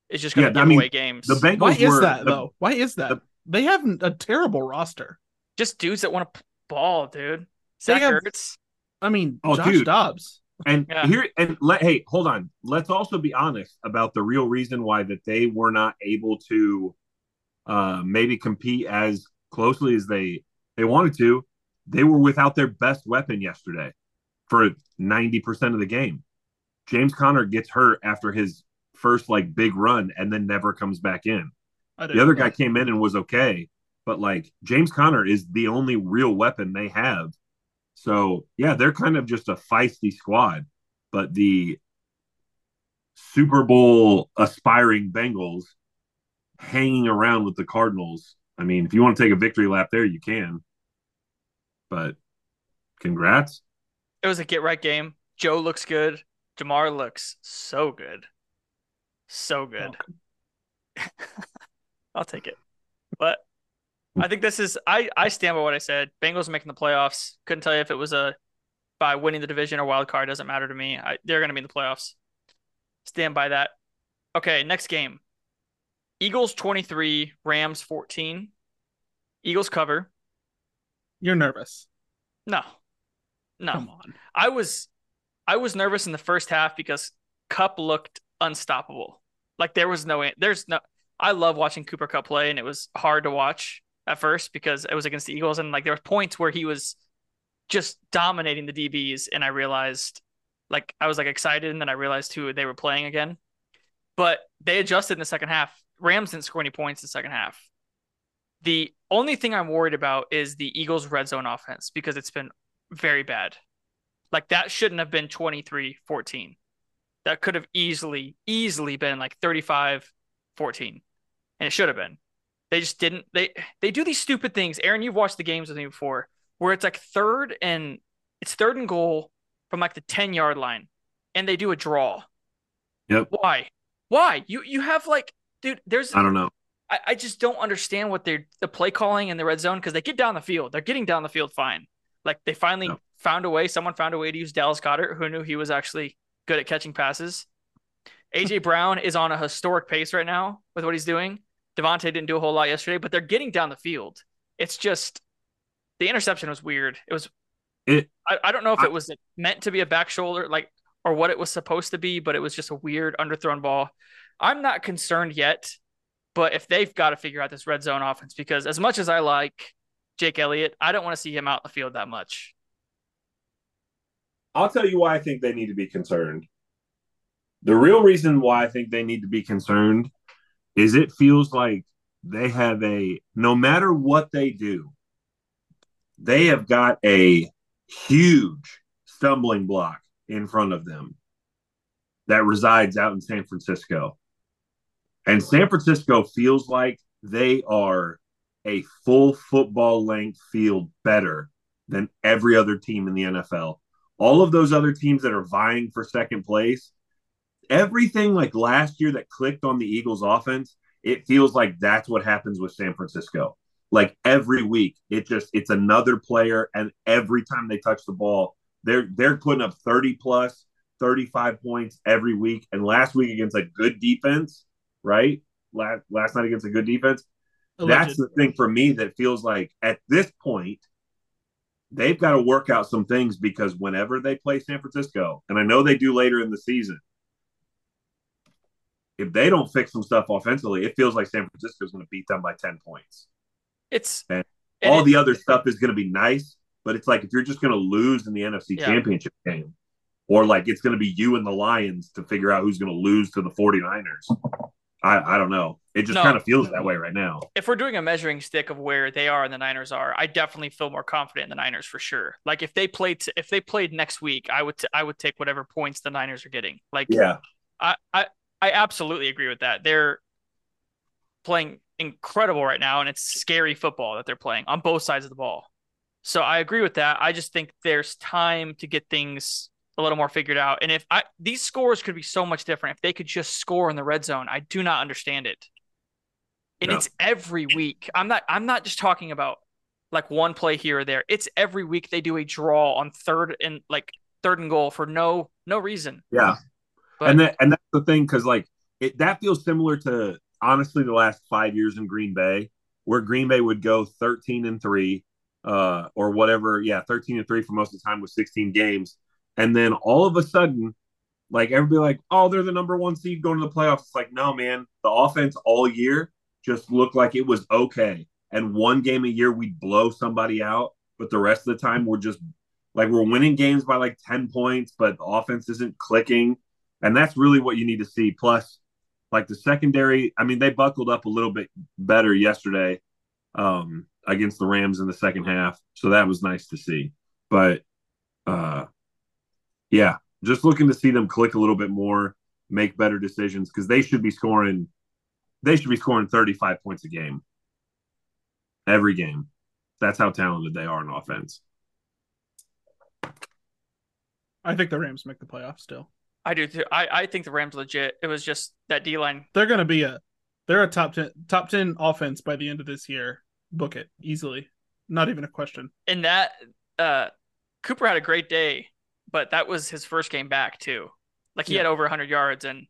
is just going Yeah, to I give mean, away games. The Bengals Why is were that the- though? Why is that? the- they have a terrible roster. just dudes that want to ball, dude. They Zach have- Ertz. I mean, Oh, Josh dude. Dobbs. And Yeah. here and let hey, hold on. Let's also be honest about the real reason why that they were not able to uh maybe compete as closely as they they wanted to. They were without their best weapon yesterday for 90% of the game. James Conner gets hurt after his first like big run and then never comes back in. I The other know. guy came in and was okay, but like James Conner is the only real weapon they have. So yeah, they're kind of just a feisty squad. But the Super Bowl aspiring Bengals hanging around with the Cardinals. I mean, if you want to take a victory lap there, you can. But congrats. It was a get right game. Joe looks good. Ja'Marr looks so good. So good. Oh, <laughs> I'll take it. But I think this is I I stand by what I said. Bengals making the playoffs. Couldn't tell you if it was a by winning the division or wild card doesn't matter to me. I, they're going to be in the playoffs. Stand by that. Okay, next game. Eagles 23, Rams 14. Eagles cover. You're nervous. No. No. Come on. I was I was nervous in the first half because Kupp looked unstoppable. Like there was no there's no I love watching Cooper Kupp play and it was hard to watch at first because it was against the Eagles and like there were points where he was just dominating the DBs and I realized like I was like excited and then I realized who they were playing again. But they adjusted in the second half. Rams didn't score any points in the second half. The only thing I'm worried about is the Eagles red zone offense because it's been very bad. Like that shouldn't have been 23-14. that could have easily, easily been like 35 14. And it should have been. They just didn't. They they do these stupid things. Aaron, you've watched the games with me before, where it's like third and it's third and goal from like the 10 yard line, and they do a draw. Yep. Why? Why? You you have like, dude, there's I don't know. I, I just don't understand what they're the play calling in the red zone because they get down the field. They're getting down the field fine. Like they finally No. found a way. Someone found a way to use Dallas Goedert, who knew he was actually good at catching passes. AJ Brown is on a historic pace right now with what he's doing. DeVonta didn't do a whole lot yesterday, but they're getting down the field. It's just the interception was weird. It was It I, I don't know if I- it was meant to be a back shoulder, like or what it was supposed to be, but it was just a weird underthrown ball. I'm not concerned yet, but if they've got to figure out this red zone offense, because as much as I like Jake Elliott, I don't want to see him out in the field that much. I'll tell you why I think they need to be concerned. The real reason why I think they need to be concerned is it feels like they have a no matter what they do, they have got a huge stumbling block in front of them that resides out in San Francisco. And San Francisco feels like they are a full football length field better than every other team in the NFL all of those other teams that are vying for second place, everything like last year that clicked on the Eagles offense, it feels like that's what happens with San Francisco. Like every week, it just it's another player, and every time they touch the ball, they're they're putting up 30 plus, 35 points every week. And last week against a good defense, right? Last last night against a good defense, that's the thing for me that feels like at this point they've got to work out some things because whenever they play San Francisco, and I know they do later in the season, if they don't fix some stuff offensively, it feels like San Francisco is going to beat them by 10 points. It's And and All it- the other stuff is going to be nice, but it's like if you're just going to lose in the NFC Yeah. championship game, or like it's going to be you and the Lions to figure out who's going to lose to the 49ers. I, I don't know. It just No. kind of feels that way right now. if we're doing a measuring stick of where they are and the Niners are, I definitely feel more confident in the Niners for sure. Like if they played if they played next week, I would t- I would take whatever points the Niners are getting. Like Yeah. I, I I absolutely agree with that. They're playing incredible right now, and it's scary football that they're playing on both sides of the ball. So I agree with that. I just think there's time to get things a little more figured out. And if I these scores could be so much different if they could just score in the red zone. I do not understand it. And No. it's every week. I'm not I'm not just talking about like one play here or there. It's every week they do a draw on third and like third and goal for no no reason. Yeah. But and that and that's the thing because like it that feels similar to honestly the last five years in Green Bay, where Green Bay would go thirteen and three, uh, or whatever, yeah, thirteen and three for most of the time with sixteen games, and then all of a sudden, like everybody like, oh, they're the number one seed going to the playoffs. It's like, no, man, the offense all year just looked like it was okay, and one game a year we'd blow somebody out, but the rest of the time we're just like we're winning games by like ten points, but the offense isn't clicking. And that's really what you need to see. Plus, like the secondary, I mean, they buckled up a little bit better yesterday um, against the Rams in the second half. So that was nice to see. But uh, yeah, just looking to see them click a little bit more, make better decisions because they should be scoring. They should be scoring 35 points a game every game. That's how talented they are in offense. I think the Rams make the playoffs still. I do too. I, I think the Rams legit. It was just that D line. They're gonna be a they're a top ten top ten offense by the end of this year. Book it easily. Not even a question. And that uh Cooper had a great day, but that was his first game back too. Like he Yeah. had over 100 yards and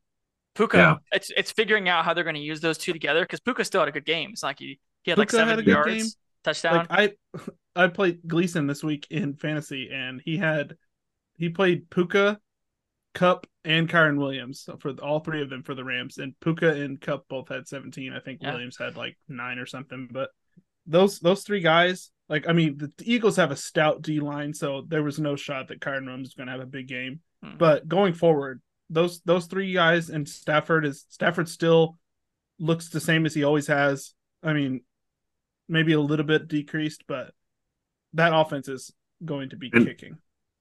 Puka. Yeah. It's it's figuring out how they're going to use those two together because Puka still had a good game. It's like he he had like Puka had a 70 good yards, game. touchdown. Like I <laughs> I played Gleason this week in fantasy and he had he played Puka, Kupp, and Kyren Williams for all three of them for the Rams. And Puka and Kupp both had 17. I think Yeah. Williams had like nine or something. But those those three guys, like I mean, the, the Eagles have a stout D line, so there was no shot that Kyren Williams is going to have a big game. Hmm. But going forward, those those three guys and Stafford is Stafford still looks the same as he always has. I mean, maybe a little bit decreased, but that offense is going to be And- kicking.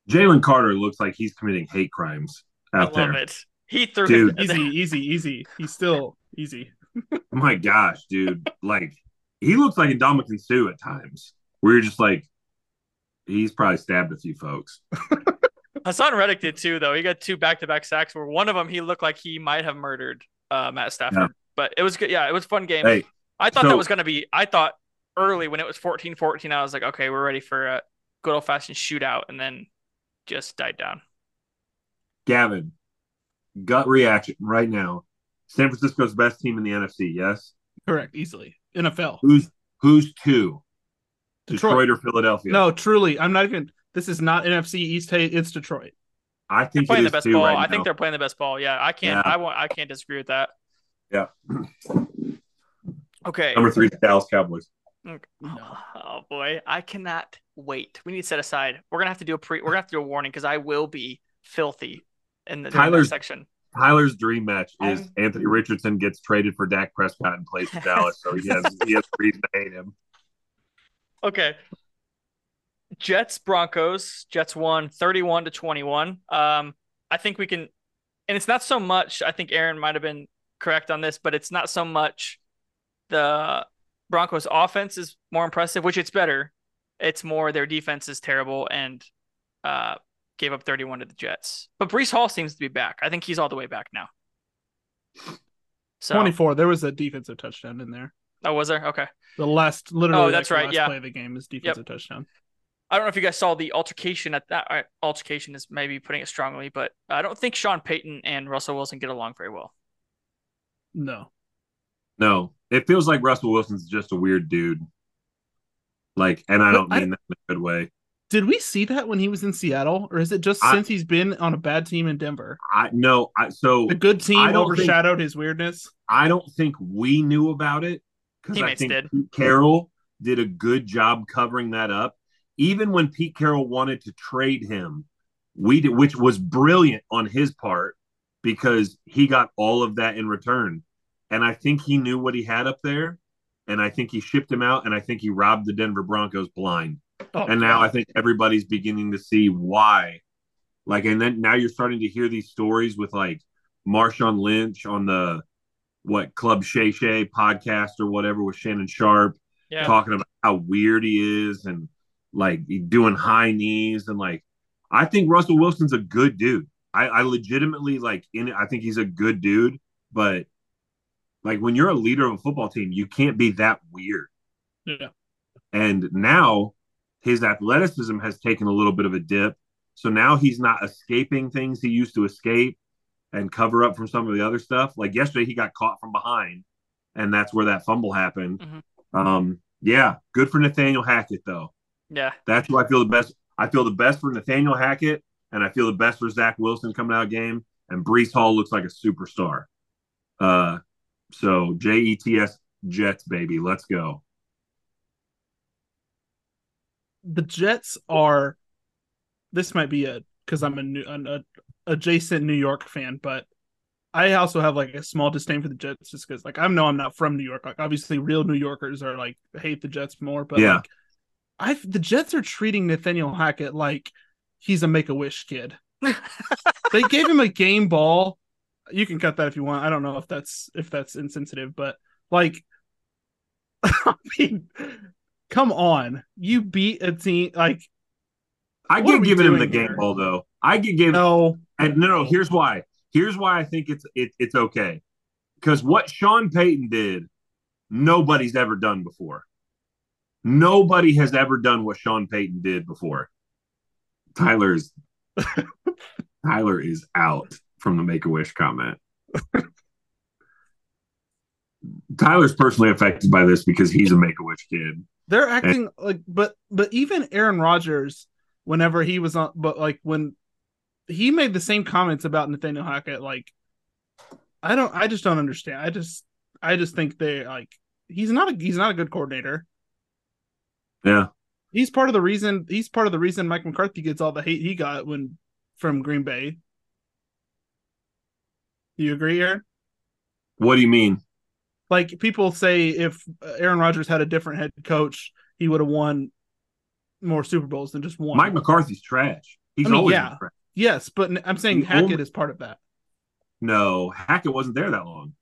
Jalen Carter looks like he's committing hate crimes I love there. it. He threw Dude. Easy, easy, easy. He's still easy. Oh <laughs> my gosh, dude. Like he looks like a Dominican Sue at times. Where you're just like, he's probably stabbed a few folks. <laughs> Haason Reddick did too, though. He got two back-to-back sacks. Where one of them he looked like he might have murdered uh, Matt Stafford. Yeah. But it was good. Yeah, it was a fun game. Hey, I thought so- that was going to be. I thought early when it was 14-14, I was like, okay, we're ready for a good old-fashioned shootout, and then just died down. Gavin, gut reaction right now. San Francisco's best team in the NFC, yes? Correct, easily. NFL. Who's who's two? Detroit. Detroit, or Philadelphia? No, truly, I'm not even. This is not NFC East. Hey, it's Detroit. I They're think playing is the best ball. right I think they're playing the best ball. Yeah, I can't. Yeah. I want. I can't disagree with that. Yeah. Okay. Number three, Dallas Cowboys. No. Oh boy, I cannot wait. We need to set aside. We're gonna have to do a pre. We're gonna have to do a warning because I will be filthy in the Tyler's- section. Tyler's dream match is I'm- Anthony Richardson gets traded for Dak Prescott and plays for Dallas, so he has he has reason to hate him. Okay. Jets Broncos. Jets won 31 to 21. Um I think we can and it's not so much I think Aaron might have been correct on this, but it's not so much the Broncos offense is more impressive, which it's better. It's more their defense is terrible and uh gave up 31 to the Jets. But Breece Hall seems to be back. I think he's all the way back now. So 24. There was a defensive touchdown in there. Oh, was there? Okay. The last, literally, Oh, that's like, the right, last yeah. play of the game is defensive touchdown. I don't know if you guys saw the altercation at that. uh, Altercation is maybe putting it strongly, but I don't think Sean Payton and Russell Wilson get along very well. No, No, it feels like Russell Wilson's just a weird dude. Like, and I don't I- mean that in a good way. Did we see that when he was in Seattle, or is it just I- since he's been on a bad team in Denver? I no, I so The good team I don't think- overshadowed his weirdness. I don't think we knew about it because I think did. Pete Carroll did a good job covering that up. Even when Pete Carroll wanted to trade him, we did, which was brilliant on his part because he got all of that in return. And I think he knew what he had up there, and I think he shipped him out, and I think he robbed the Denver Broncos blind. Oh, and now I think everybody's beginning to see why. Like, and then now you're starting to hear these stories with like Marshawn Lynch on the what Club Shay Shay podcast or whatever with Shannon Sharpe Yeah. talking about how weird he is and like doing high knees and like I think Russell Wilson's a good dude. I, I legitimately like in I think he's a good dude, but like when you're a leader of a football team, you can't be that weird. yeah. And now his athleticism has taken a little bit of a dip. So now he's not escaping things he used to escape and cover up from some of the other stuff. Like yesterday, he got caught from behind, and that's where that fumble happened. Mhm. Um, yeah, good for Nathaniel Hackett, though. Yeah. That's who I feel the best. I feel the best for Nathaniel Hackett, and I feel the best for Zach Wilson coming out of game. And Breece Hall looks like a superstar. Uh, so J E T S Jets, baby, let's go. The Jets are. This might be a because I'm a new an a, adjacent New York fan, but I also have like a small disdain for the Jets just because like I know I'm not from New York. Like obviously, real New Yorkers are like hate the Jets more, but Yeah. like I the Jets are treating Nathaniel Hackett like he's a Make a Wish kid. <laughs> they gave him a game ball. You can cut that if you want. I don't know if that's if that's insensitive, but like <laughs> I mean, come on. You beat a team like I get giving him the game here? ball though. I get giving no. and no no. Here's why. Here's why I think it's it, it's okay. Because what Sean Payton did, nobody's ever done before. Nobody has ever done what Sean Payton did before. Tyler's <laughs> Tyler is out from the Make a Wish comment. Tyler's personally affected by this because he's a Make a Wish kid. They're acting like but but even Aaron Rodgers whenever he was on but like when he made the same comments about Nathaniel Hackett like I don't I just don't understand. I just I just think they like he's not a he's not a good coordinator. Yeah. He's part of the reason he's part of the reason Mike McCarthy gets all the hate he got when from Green Bay. Do you agree, Aaron? What do you mean? Like people say if Aaron Rodgers had a different head coach, he would have won more Super Bowls than just one. Mike McCarthy's trash. He's I mean, always yeah. trash. Yes, but I'm saying Hackett only- is part of that. No, Hackett wasn't there that long.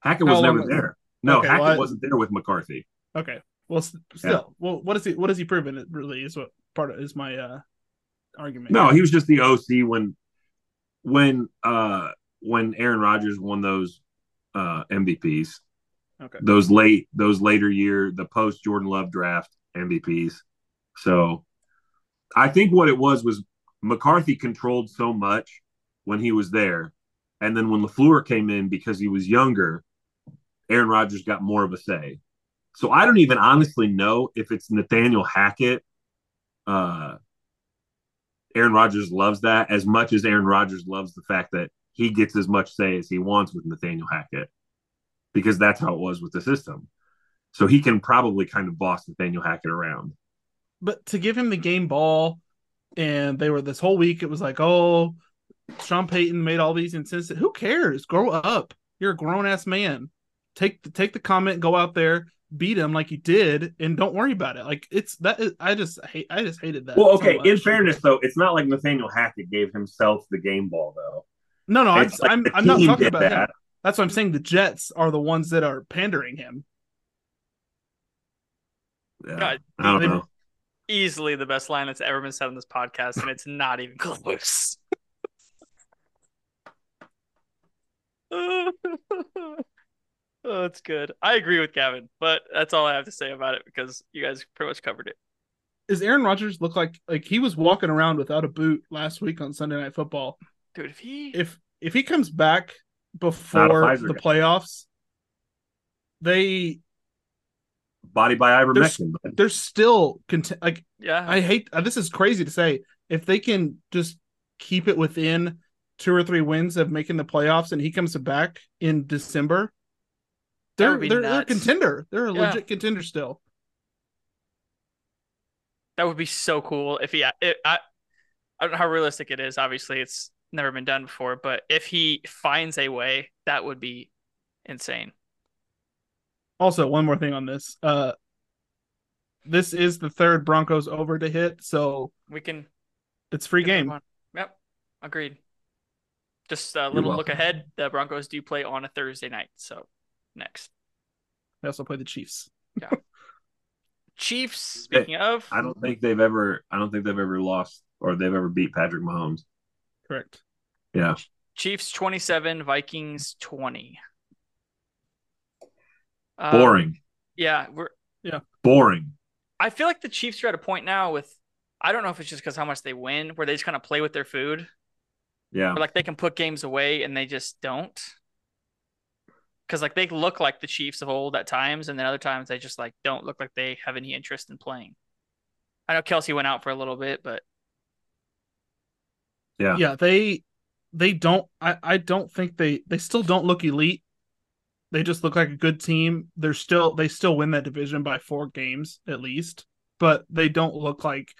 Hackett How was never long- there. No, Okay, Hackett well, I- wasn't there with McCarthy. Okay. Well, still, well, what is he? What has he proven? It really is what part of is my uh argument. No, he was just the OC when when uh when Aaron Rodgers won those uh MVPs. Okay. Those late those later year the post Jordan Love draft MVPs. So I think what it was was McCarthy controlled so much when he was there. And then when LaFleur came in because he was younger, Aaron Rodgers got more of a say. So I don't even honestly know if it's Nathaniel Hackett uh Aaron Rodgers loves that as much as Aaron Rodgers loves the fact that he gets as much say as he wants with Nathaniel Hackett because that's how it was with the system. So he can probably kind of boss Nathaniel Hackett around. but to give him the game ball, and they were this whole week. It was like, oh, Sean Payton made all these incensed. Who cares? Grow up. You're a grown ass man. Take the take the comment, go out there, beat him like you did, and don't worry about it. Like it's that. Is, I just hate. I just hated that. Well, okay. much. in fairness, though, it's not like Nathaniel Hackett gave himself the game ball, though. no, no, I, It's like I'm I'm not talking about him. That. That's what I'm saying. The Jets are the ones that are pandering him. Yeah, God, I don't know. Easily the best line that's ever been said on this podcast, and it's not even close. <laughs> oh, it's good. I agree with Gavin, but that's all I have to say about it because you guys pretty much covered it. Is Aaron Rodgers look like like he was walking around without a boot last week on Sunday Night Football? Dude, if he if if he comes back Not a before the guy. playoffs, they Body by There's- ivermectin. but they're still cont- like yeah, I hate uh, this is crazy to say if they can just keep it within two or three wins of making the playoffs and he comes back in December, they're they're, they're a contender. They're a Yeah. legit contender still. that would be so cool if he it, I I don't know how realistic it is. Obviously, it's never been done before, but if he finds a way, that would be insane. Also, one more thing on this. Uh this is the third Broncos over to hit, so We can it's free game. Yep, agreed. Just a little look ahead. The Broncos do play on a Thursday night. So next, They also play the Chiefs. Yeah. <laughs> Chiefs. Speaking of, I don't think they've ever. I don't think they've ever lost or they've ever beat Patrick Mahomes. Correct. Yeah, Chiefs twenty-seven, Vikings twenty. Uh, boring, Yeah, we're. Yeah. Boring. I feel like the Chiefs are at a point now with. I don't know if it's just because how much they win, where they just kind of play with their food, Yeah, or like they can put games away and they just don't. Because like they look like the Chiefs of old at times, and then other times they just like don't look like they have any interest in playing. I know Kelce went out for a little bit, but yeah, yeah they they don't I, I don't think they they still don't look elite they just look like a good team they're still they still win that division by four games at least but they don't look like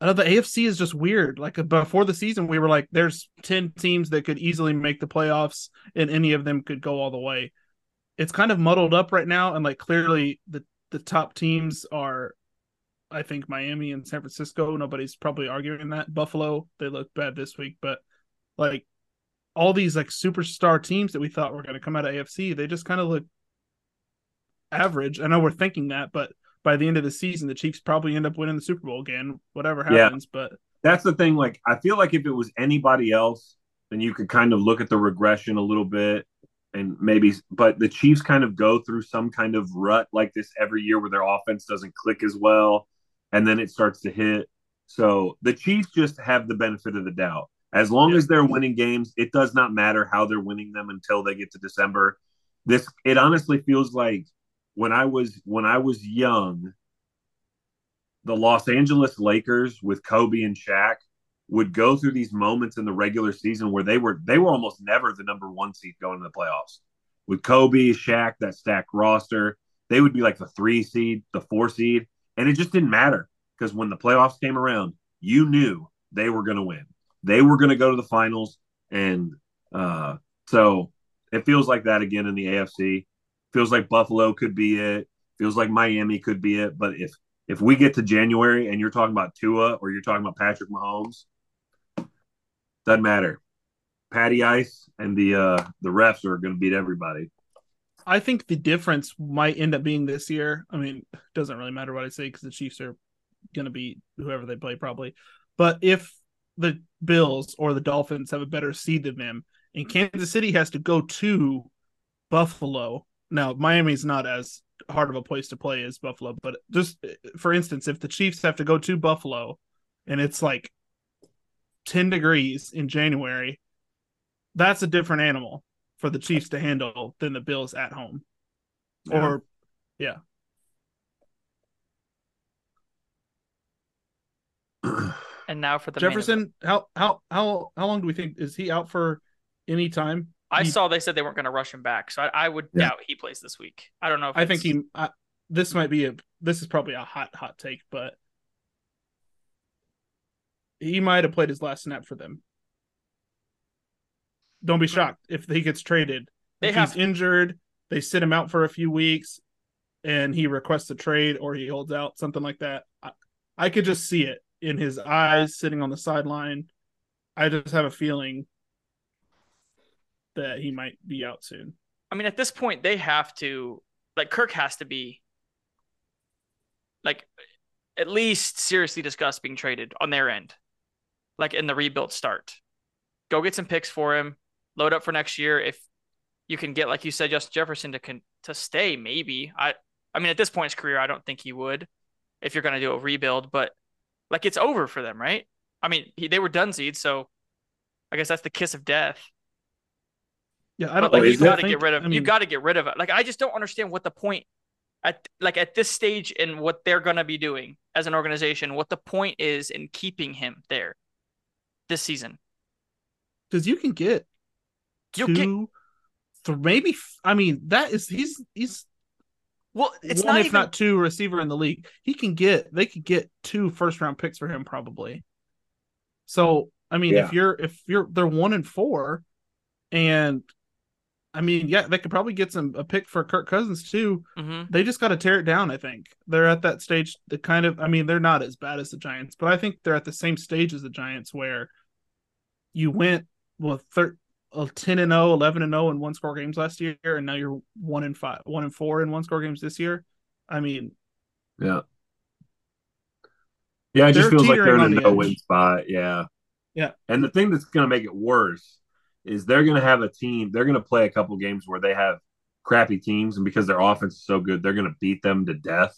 I know the AFC is just weird. Like uh, before the season, we were like, "There's ten teams that could easily make the playoffs, and any of them could go all the way." It's kind of muddled up right now, and like clearly the the top teams are I think Miami and San Francisco. Nobody's probably arguing that. Buffalo, they look bad this week, but like all these like superstar teams that we thought were going to come out of AFC, they just kind of look average. I know we're thinking that, but by the end of the season, the Chiefs probably end up winning the Super Bowl again, whatever Yeah. happens. But that's the thing. Like, I feel like if it was anybody else, then you could kind of look at the regression a little bit and maybe, but the Chiefs kind of go through some kind of rut like this every year where their offense doesn't click as well. And then it starts to hit. So the Chiefs just have the benefit of the doubt. As long Yeah. as they're winning games, it does not matter how they're winning them until they get to December. This, it honestly feels like when I was, when I was young, the Los Angeles Lakers with Kobe and Shaq would go through these moments in the regular season where they were they were almost never the number one seed going to the playoffs. With Kobe, Shaq, that stacked roster, they would be like the three seed, the four seed, and it just didn't matter because when the playoffs came around, you knew they were going to win. They were going to go to the finals, and uh, so it feels like that again in the AFC. Feels like Buffalo could be it. Feels like Miami could be it. But if if we get to January and you're talking about Tua or you're talking about Patrick Mahomes, doesn't matter. Patty Ice and the uh the refs are going to beat everybody. I think the difference might end up being this year. I mean, it doesn't really matter what I say because the Chiefs are going to beat whoever they play probably. But if the Bills or the Dolphins have a better seed than them, and Kansas City has to go to Buffalo. Now, Miami's not as hard of a place to play as Buffalo, but just for instance, if the Chiefs have to go to Buffalo and it's like 10 degrees in January, that's a different animal for the Chiefs to handle than the Bills at home. Yeah. Or yeah. And now for the. Jefferson, how how how how long do we think is he out for any time? I he- saw they said they weren't going to rush him back, so I, I would Yeah. doubt he plays this week. I don't know. If I think he. I, this might be a. This is probably a hot hot take, but he might have played his last snap for them. Don't be shocked if he gets traded. They if have he's injured, they sit him out for a few weeks, and he requests a trade or he holds out, something like that. I, I could just see it in his eyes, sitting on the sideline. I just have a feeling that he might be out soon. I mean, at this point, they have to like Kirk has to be like at least seriously discuss being traded on their end, like in the rebuild start. Go get some picks for him, load up for next year. If you can get, like you said, Justin Jefferson to con- to stay, maybe. I I mean, at this point in his career, I don't think he would if you're going to do a rebuild, but like it's over for them, right? I mean, he, they were done seed, so I guess that's the kiss of death. Yeah, I don't like Oh, you got to get rid of I you mean, got to get rid of it. Like I just don't understand what the point at like at this stage in what they're gonna be doing as an organization, what the point is in keeping him there this season. because you can get You'll two, get- th- maybe. f- I mean, that is he's he's Well, it's one not if even not two receiver in the league. He can get they could get two first round picks for him probably. So I mean, Yeah. if you're if you're they're one and four, and I mean, yeah, they could probably get some a pick for Kirk Cousins too. Mhm. They just got to tear it down. I think they're at that stage. The kind of, I mean, they're not as bad as the Giants, but I think they're at the same stage as the Giants where you went well, thir- 10 and 0, 11 and 0 in one score games last year, and now you're one and five, one and four in one score games this year. I mean, Yeah. Yeah, it just feels like they're in a the no edge. win spot. Yeah. Yeah. And the thing that's going to make it worse is they're going to have a team, they're going to play a couple games where they have crappy teams. And because their offense is so good, they're going to beat them to death.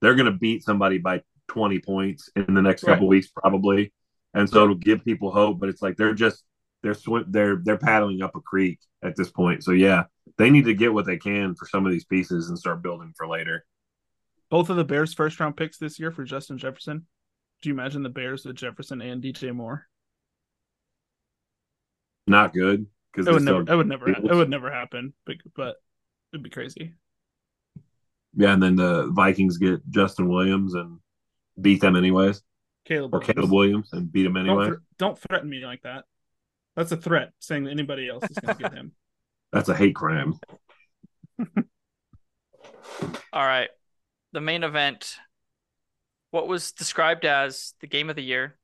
They're going to beat somebody by 20 points in the next couple weeks, probably. And so it'll give people hope, but it's like they're just, they're swim, they're they're paddling up a creek at this point. So yeah, they need to get what they can for some of these pieces and start building for later. both of the Bears' first round picks this year for Justin Jefferson. Do you imagine the Bears with Jefferson and DJ Moore? Not good because It would never, it would never, it would never happen. But, but it'd be crazy. Yeah, and then the Vikings get Justin Williams and beat them anyways, Caleb, or Williams. Caleb Williams and beat them Don't, anyway. thre- don't threaten me like that. That's a threat saying that anybody else is going to get him. <laughs> That's a hate crime. <laughs> All right. The main event, what was described as the game of the year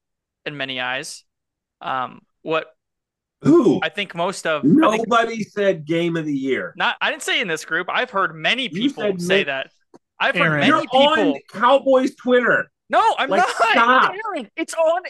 in many eyes. Um, what Ooh, I think most of I think nobody said game of the year. not I didn't say in this group. I've heard many people say ma- that. I've Aaron. heard many You're people. on Cowboys Twitter. No, I'm Like, not. stop. Aaron, it's on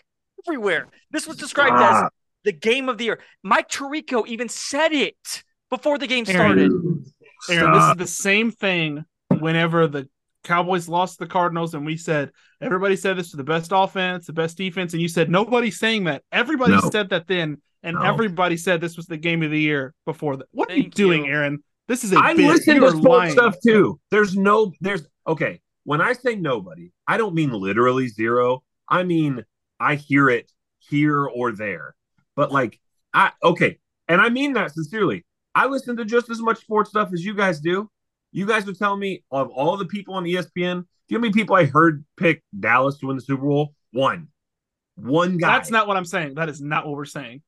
everywhere. This was described as Stop. The game of the year. Mike Tirico even said it before the game Aaron, started. Dude, Aaron, this is the same thing whenever the Cowboys lost the Cardinals and we said everybody said this was the best offense, the best defense, and you said nobody's saying that. Everybody No. said that then, and No. everybody said this was the game of the year before that. What are you doing, you. Aaron? This is a I bit. listen You to are sports lying. stuff too. There's no, there's okay. When I say nobody, I don't mean literally zero. I mean I hear it here or there. But like, I okay, and I mean that sincerely. I listen to just as much sports stuff as you guys do. You guys are telling me of all the people on ESPN, do you know how many people I heard pick Dallas to win the Super Bowl? One, one guy. That's not what I'm saying. That is not what we're saying.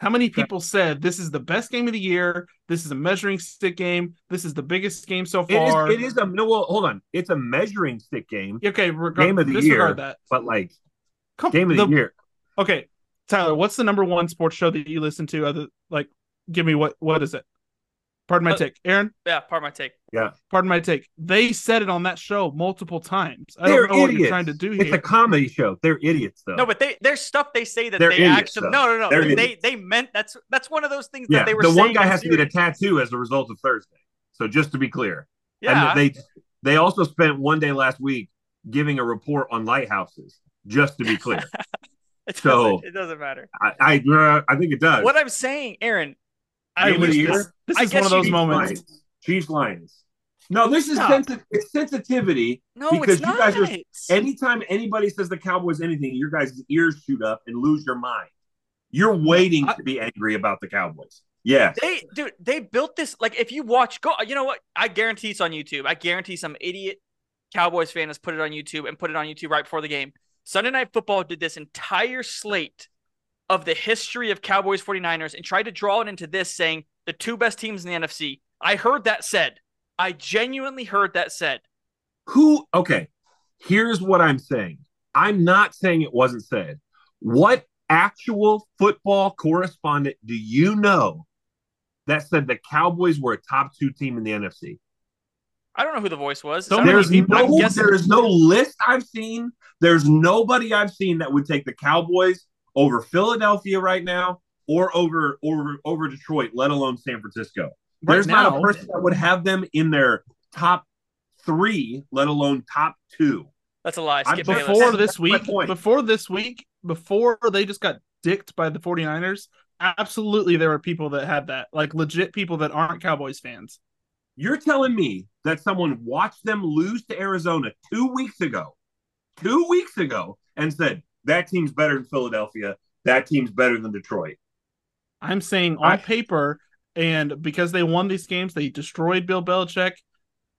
How many people said this is the best game of the year? This is a measuring stick game. This is the biggest game so far. It is a no. Well, hold on. It's a measuring stick game, Okay, regard, Game of the year. that. but like Come, game of the, year. Okay, Tyler, what's the number one sports show that you listen to? Other like, give me what what is it? Pardon my Uh, take, Aaron. Yeah, pardon my take. Yeah, pardon my take. They said it on that show multiple times. I They're don't know what you're trying to do It's here. a comedy show. They're idiots, though. No, but they there's stuff they say that They're they idiots, actually though. no no no They're they idiots. they meant that's that's one of those things yeah, that they were the one guy in has to get a tattoo as a result of Thursday. So just to be clear, yeah and they they also spent one day last week giving a report on lighthouses. Just to be clear, <laughs> <laughs> it, so- doesn't, it doesn't matter I I, uh, I think it does. what I'm saying Aaron I Game of wish this, this I is one of those moments. Lions. Chiefs Lions. No, this is Stop. sensi- it's sensitivity. no Because it's you guys are- Anytime anybody says the Cowboys anything, your guys' ears shoot up and lose your mind. You're waiting I- to be angry about the Cowboys. Yeah, They, dude, they built this. Like, if you watch, go. You know what? I guarantee it's on YouTube. I guarantee some idiot Cowboys fan has put it on YouTube and put it on YouTube right before the game. Sunday Night Football did this entire slate of the history of Cowboys 49ers and tried to draw it into this, saying the two best teams in the NFC. I heard that said. I genuinely heard that said. Who? Okay. Here's what I'm saying. I'm not saying it wasn't said. What actual football correspondent do you know that said the Cowboys were a top two team in the NFC? I don't know who the voice was. So There's no, there is no list I've seen. There's nobody I've seen that would take the Cowboys over Philadelphia right now or over over over Detroit, let alone San Francisco. Right There's not a person that would have them in their top three, let alone top two. That's a lie. Skip before Bayless. <laughs> That's this week before this week before they just got dicked by the 49ers absolutely there were people that had that like legit people that aren't cowboys fans You're telling me that someone watched them lose to Arizona two weeks ago, two weeks ago, and said that team's better than Philadelphia, that team's better than Detroit. i'm saying on I- paper and because they won these games they destroyed bill belichick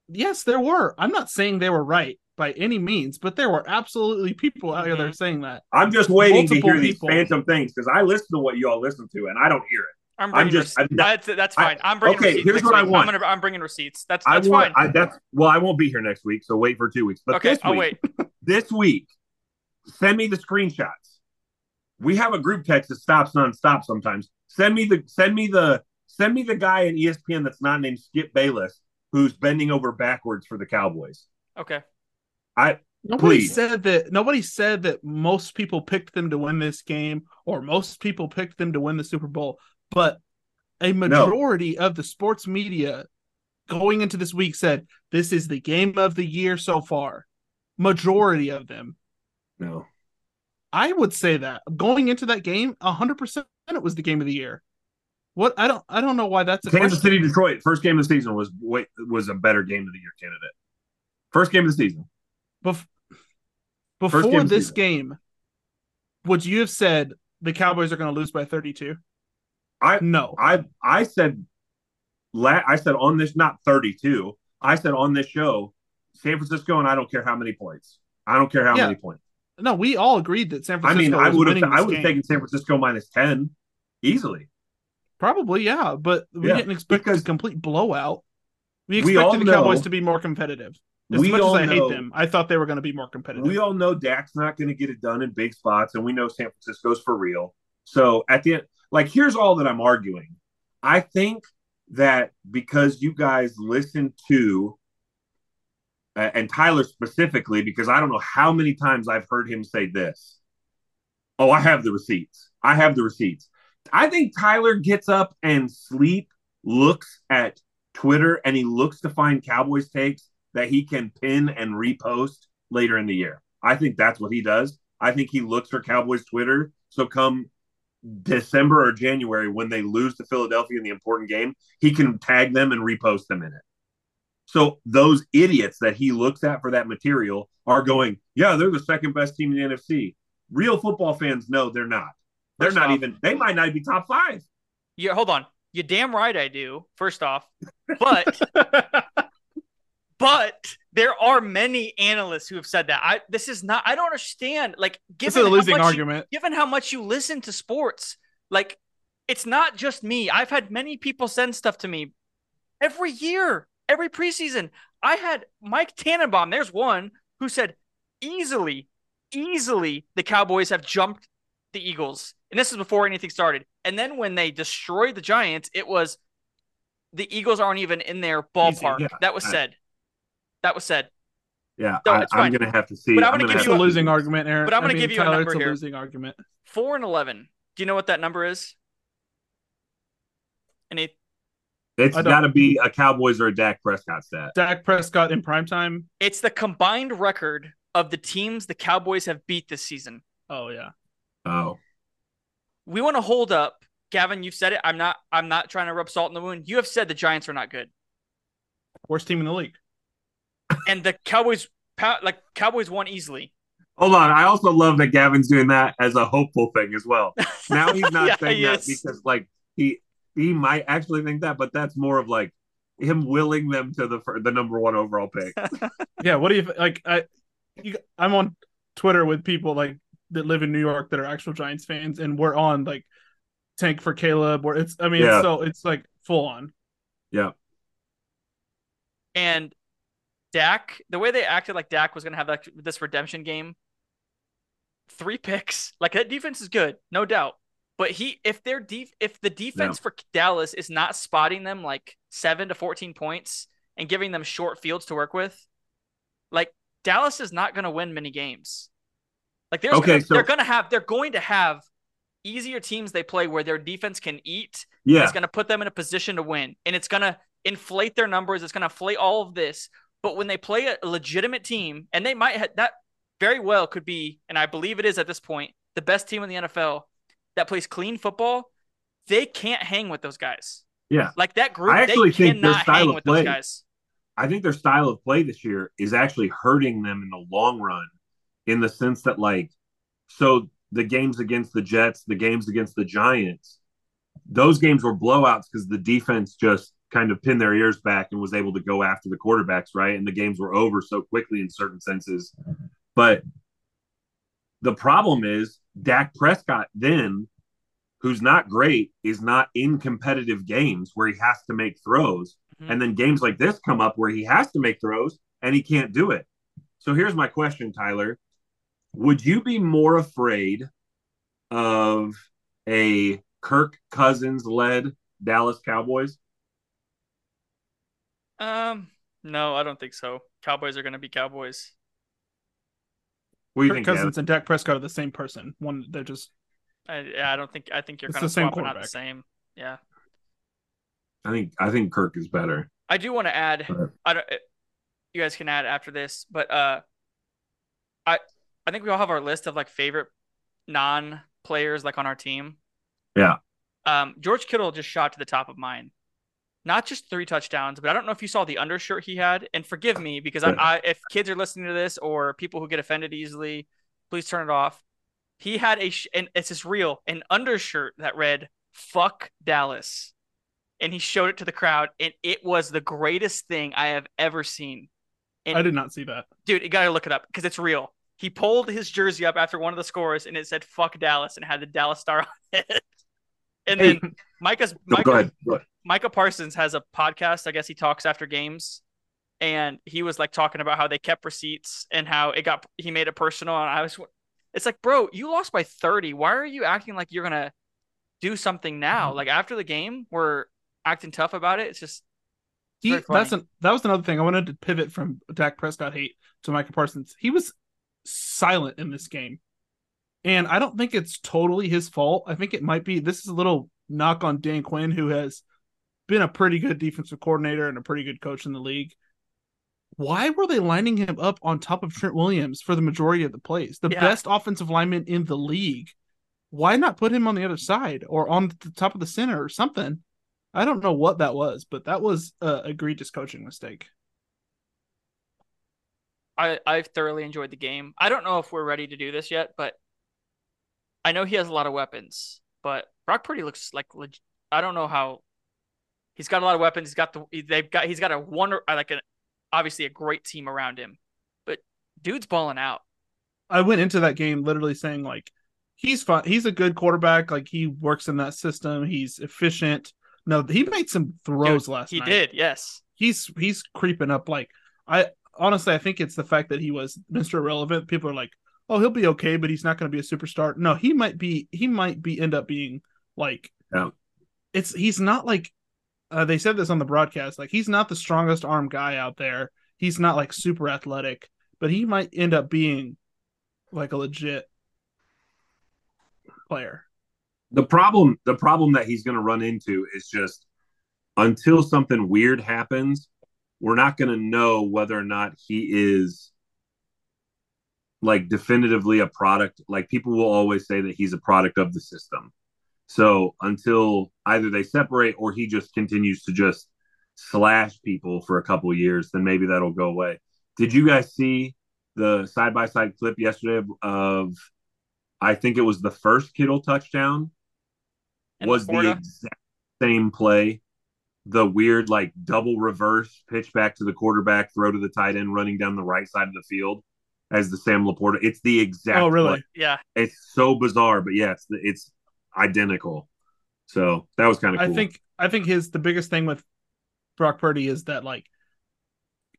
yes there were i'm not saying they were right by any means but there were absolutely people out there mm-hmm. saying that I'm just waiting Multiple to hear people. these phantom things because I listen to what you all listen to and I don't hear it. I'm I'm just- I'm that's, that's fine. I'm bringing okay, receipts. here's next what I want. I'm, gonna, I'm bringing receipts. That's I that's want. fine. I, that's well, I won't be here next week, so wait for two weeks. But okay, this I'll week, wait. <laughs> this week, send me the screenshots. We have a group text that stops nonstop sometimes. Send me the send me the send me the guy in ESPN that's not named Skip Bayless who's bending over backwards for the Cowboys. Okay. I Nobody Please. said that. Nobody said that most people picked them to win this game, or most people picked them to win the Super Bowl. But a majority of the sports media going into this week said this is the game of the year so far. Majority of them. no. I would say that going into that game, hundred percent, it was the game of the year. What I don't, I don't know why that's a Kansas question. City Detroit first game of the season was wait, was a better game of the year candidate. First game of the season. Bef- before of this season. game, would you have said the Cowboys are going to lose by thirty-two? I No. I I said la- I said on this not 32. I said on this show San Francisco and I don't care how many points. I don't care how Yeah. many points. No, we all agreed that San Francisco. I mean, I would have I would have taken San Francisco minus 10 easily. Probably, yeah, but we Yeah, didn't expect a complete blowout. We We expected all the Cowboys know- to be more competitive. As We much as all I hate them, I thought they were going to be more competitive. We all know Dak's not going to get it done in big spots, and we know San Francisco's for real. So at the end, like, here's all that I'm arguing. I think that because you guys listen to, uh, and Tyler specifically, because I don't know how many times I've heard him say this. Oh, I have the receipts. I have the receipts. I think Tyler gets up and sleep, looks at Twitter, and he looks to find Cowboys takes that he can pin and repost later in the year. I think that's what he does. I think he looks for Cowboys Twitter. So come December or January when they lose to Philadelphia in the important game, he can tag them and repost them in it. So those idiots that he looks at for that material are going, yeah, they're the second best team in the NFC. Real football fans know they're not. They're First not off- even. They might not be top five. Yeah, hold on. You're damn right I do. First off, but <laughs> but there are many analysts who have said that. I this is not. I don't understand. Like, this given is a losing much you- argument. given how much you listen to sports, like it's not just me. I've had many people send stuff to me every year, every preseason. I had Mike Tannenbaum, there's one who said easily, easily the Cowboys have jumped the Eagles And this is before anything started. And then when they destroyed the Giants, it was the Eagles aren't even in their ballpark. yeah. that was said. That was said. Yeah, So I, I'm gonna have to see. But I'm gonna gonna give you a a- losing argument, Aaron. But I'm I gonna mean, give you a number it's here. losing argument. Four and eleven. Do you know what that number is? Any It's I don't- got to be a Cowboys or a Dak Prescott stat. Dak Prescott in primetime. it's the combined record of the teams the Cowboys have beat this season. Oh yeah. Oh, We want to hold up. Gavin, you've said it. I'm not I'm not trying to rub salt in the wound. You have said the Giants are not good. Worst team in the league. And the Cowboys like Cowboys won easily. hold on. I also love that Gavin's doing that as a hopeful thing as well. <laughs> Now he's not Yeah, saying he that is. because like he he might actually think that, but that's more of like him willing them to the fir- the number one overall pick. <laughs> Yeah. What do you like? I you, I'm on Twitter with people like that live in New York that are actual Giants fans, and we're on like tank for Caleb. Where it's I mean, Yeah. it's so it's like full on. yeah, And Dak, the way they acted like Dak was going to have like this redemption game, three picks. Like that defense is good, no doubt. But he, if their def, if the defense for Dallas is not spotting them like seven to fourteen points and giving them short fields to work with, like Dallas is not going to win many games. Like there's Okay, gonna, so- they're going to have they're going to have easier teams they play where their defense can eat yeah. it's going to put them in a position to win, and it's going to inflate their numbers. It's going to inflate all of this. But when they play a legitimate team, and they might ha- that very well could be, and I believe it is at this point, the best team in the NFL that plays clean football, they can't hang with those guys. Yeah. Like that group, I actually think their style hang of with play- those guys. I think their style of play this year is actually hurting them in the long run, in the sense that like, so the games against the Jets, the games against the Giants, those games were blowouts because the defense just kind of pinned their ears back and was able to go after the quarterbacks, right? And the games were over so quickly in certain senses. But the problem is Dak Prescott then, who's not great, is not in competitive games where he has to make throws. Mhm. And then games like this come up where he has to make throws and he can't do it. So here's my question, Tyler. Would you be more afraid of a Kirk Cousins led Dallas Cowboys? Um, no, I don't think so. Cowboys are going to be Cowboys. What do you Kirk think, Cousins Cousins? and Dak Prescott are the same person. One, they're just I, yeah, I don't think. I think you're It's kind the of same swapping out the same. Yeah. I think I think Kirk is better. I do want to add. Right. I don't. You guys can add after this, but uh, I I think we all have our list of like favorite non players like on our team. Yeah. Um, George Kittle just shot to the top of mine. Not just three touchdowns, but I don't know if you saw the undershirt he had. And forgive me because I, Yeah. I if kids are listening to this or people who get offended easily, please turn it off. He had a sh- and it's just real an undershirt that read "fuck Dallas," and he showed it to the crowd, and it was the greatest thing I have ever seen. And I did not see that. dude, you gotta look it up because it's real. He pulled his jersey up after one of the scores, and it said "fuck Dallas" and had the Dallas star <laughs> on it. And then Micah's Go, Micah, go ahead. Go ahead. Micah Parsons has a podcast. I guess he talks after games, and he was like talking about how they kept receipts and how it got he made it personal. And I was, it's like, bro, you lost by thirty. Why are you acting like you're gonna do something now? Mm-hmm. Like after the game, we're acting tough about it. It's just He, that's an, that was another thing I wanted to pivot from Dak Prescott hate to Micah Parsons. He was silent in this game, and I don't think it's totally his fault. I think it might be this is a little knock on Dan Quinn, who has been a pretty good defensive coordinator and a pretty good coach in the league. Why were they lining him up on top of Trent Williams for the majority of the plays? The Yeah. best offensive lineman in the league. Why not put him on the other side or on the top of the center or something? I don't know what that was, but that was a egregious coaching mistake. I I've thoroughly enjoyed the game. I don't know if we're ready to do this yet, but I know he has a lot of weapons. But Brock Purdy looks like leg- I don't know how he's got a lot of weapons. He's got the they've got he's got a wonder uh, like an obviously a great team around him. But dude's balling out. I went into that game literally saying like he's fun. He's a good quarterback. Like he works in that system. He's efficient. No, he made some throws Dude, last he night. did, yes. He's he's creeping up. Like I honestly, I think it's the fact that he was Mr. Irrelevant. People are like, oh, he'll be okay, but he's not going to be a superstar. No, he might be. He might be end up being like. Yeah. It's he's not like. Uh, they said this on the broadcast. Like he's not the strongest arm guy out there. He's not like super athletic, but he might end up being like a legit player. the problem the problem that he's going to run into is just until something weird happens we're not going to know whether or not he is like definitively a product like people will always say that he's a product of the system so until either they separate or he just continues to just slash people for a couple of years then maybe that'll go away did you guys see the side by side clip yesterday of, of i think it was the first kittle touchdown And was the LaPorta? exact same play. The weird like double reverse pitch back to the quarterback, throw to the tight end, running down the right side of the field as the Sam LaPorta. It's the exact. Oh, really? play. Yeah, It's so bizarre, but yeah, it's it's identical. So that was kind of cool. I think I think his the biggest thing with Brock Purdy is that like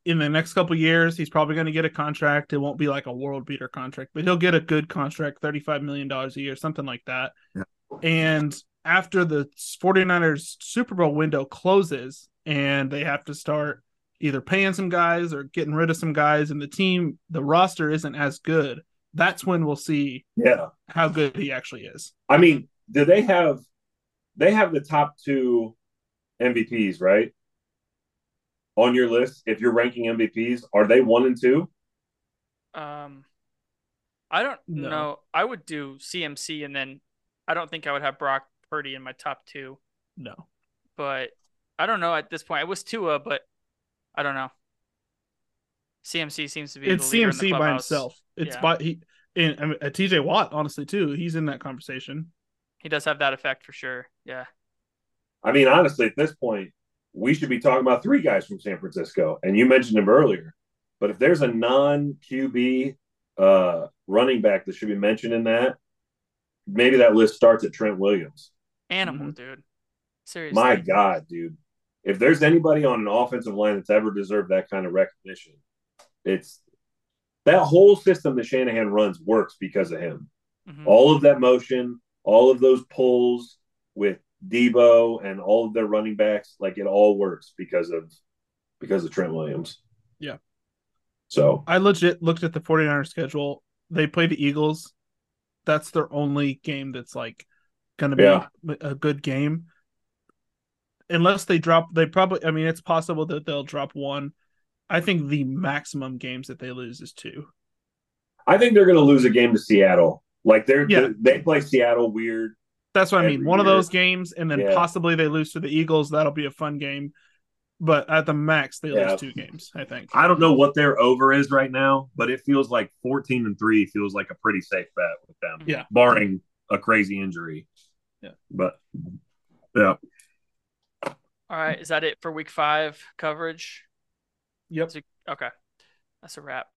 in the next couple years he's probably going to get a contract. It won't be like a world beater contract, but he'll get a good contract, 35 million dollars a year, something like that. Yeah. And after the 49ers Super Bowl window closes and they have to start either paying some guys or getting rid of some guys and the team the roster isn't as good, that's when we'll see yeah. how good he actually is. I mean, do they have they have the top two MVPs, right? On your list, if you're ranking MVPs, are they one and two? Um, I don't No. know. I would do CMC, and then I don't think I would have Brock Purdy in my top two. No. But I don't know at this point. I was Tua, but I don't know. CMC seems to be it's the leader in the CMC by himself. It's Yeah. by he and I mean, uh, TJ Watt, honestly, too. He's in that conversation. He does have that effect for sure. Yeah. I mean, honestly, at this point, we should be talking about three guys from San Francisco, and you mentioned him earlier. But if there's a non QB uh, running back that should be mentioned in that, maybe that list starts at Trent Williams. Animal, Mhm. dude. Seriously. My God, dude! If there's anybody on an offensive line that's ever deserved that kind of recognition, it's that whole system that Shanahan runs works because of him. Mhm. all of that motion, all of those pulls with Deebo and all of their running backs, like it all works because of because of Trent Williams. Yeah. So I legit looked at the 49ers schedule. They play the Eagles. That's their only game that's like going to be Yeah. a good game. Unless they drop, they probably, I mean, it's possible that they'll drop one. I think the maximum games that they lose is two. I think they're going to lose a game to Seattle. Like they're Yeah. they play Seattle weird. That's what I mean. Every One of those games, and then Yeah. possibly they lose to the Eagles. That'll be a fun game. But at the max, they Yeah. lose two games, I think. I don't know what their over is right now, but it feels like 14 and 3 feels like a pretty safe bet with them. Yeah. Barring a crazy injury. Yeah. But yeah. All right. Is that it for week five coverage? Yep. Okay. That's a wrap.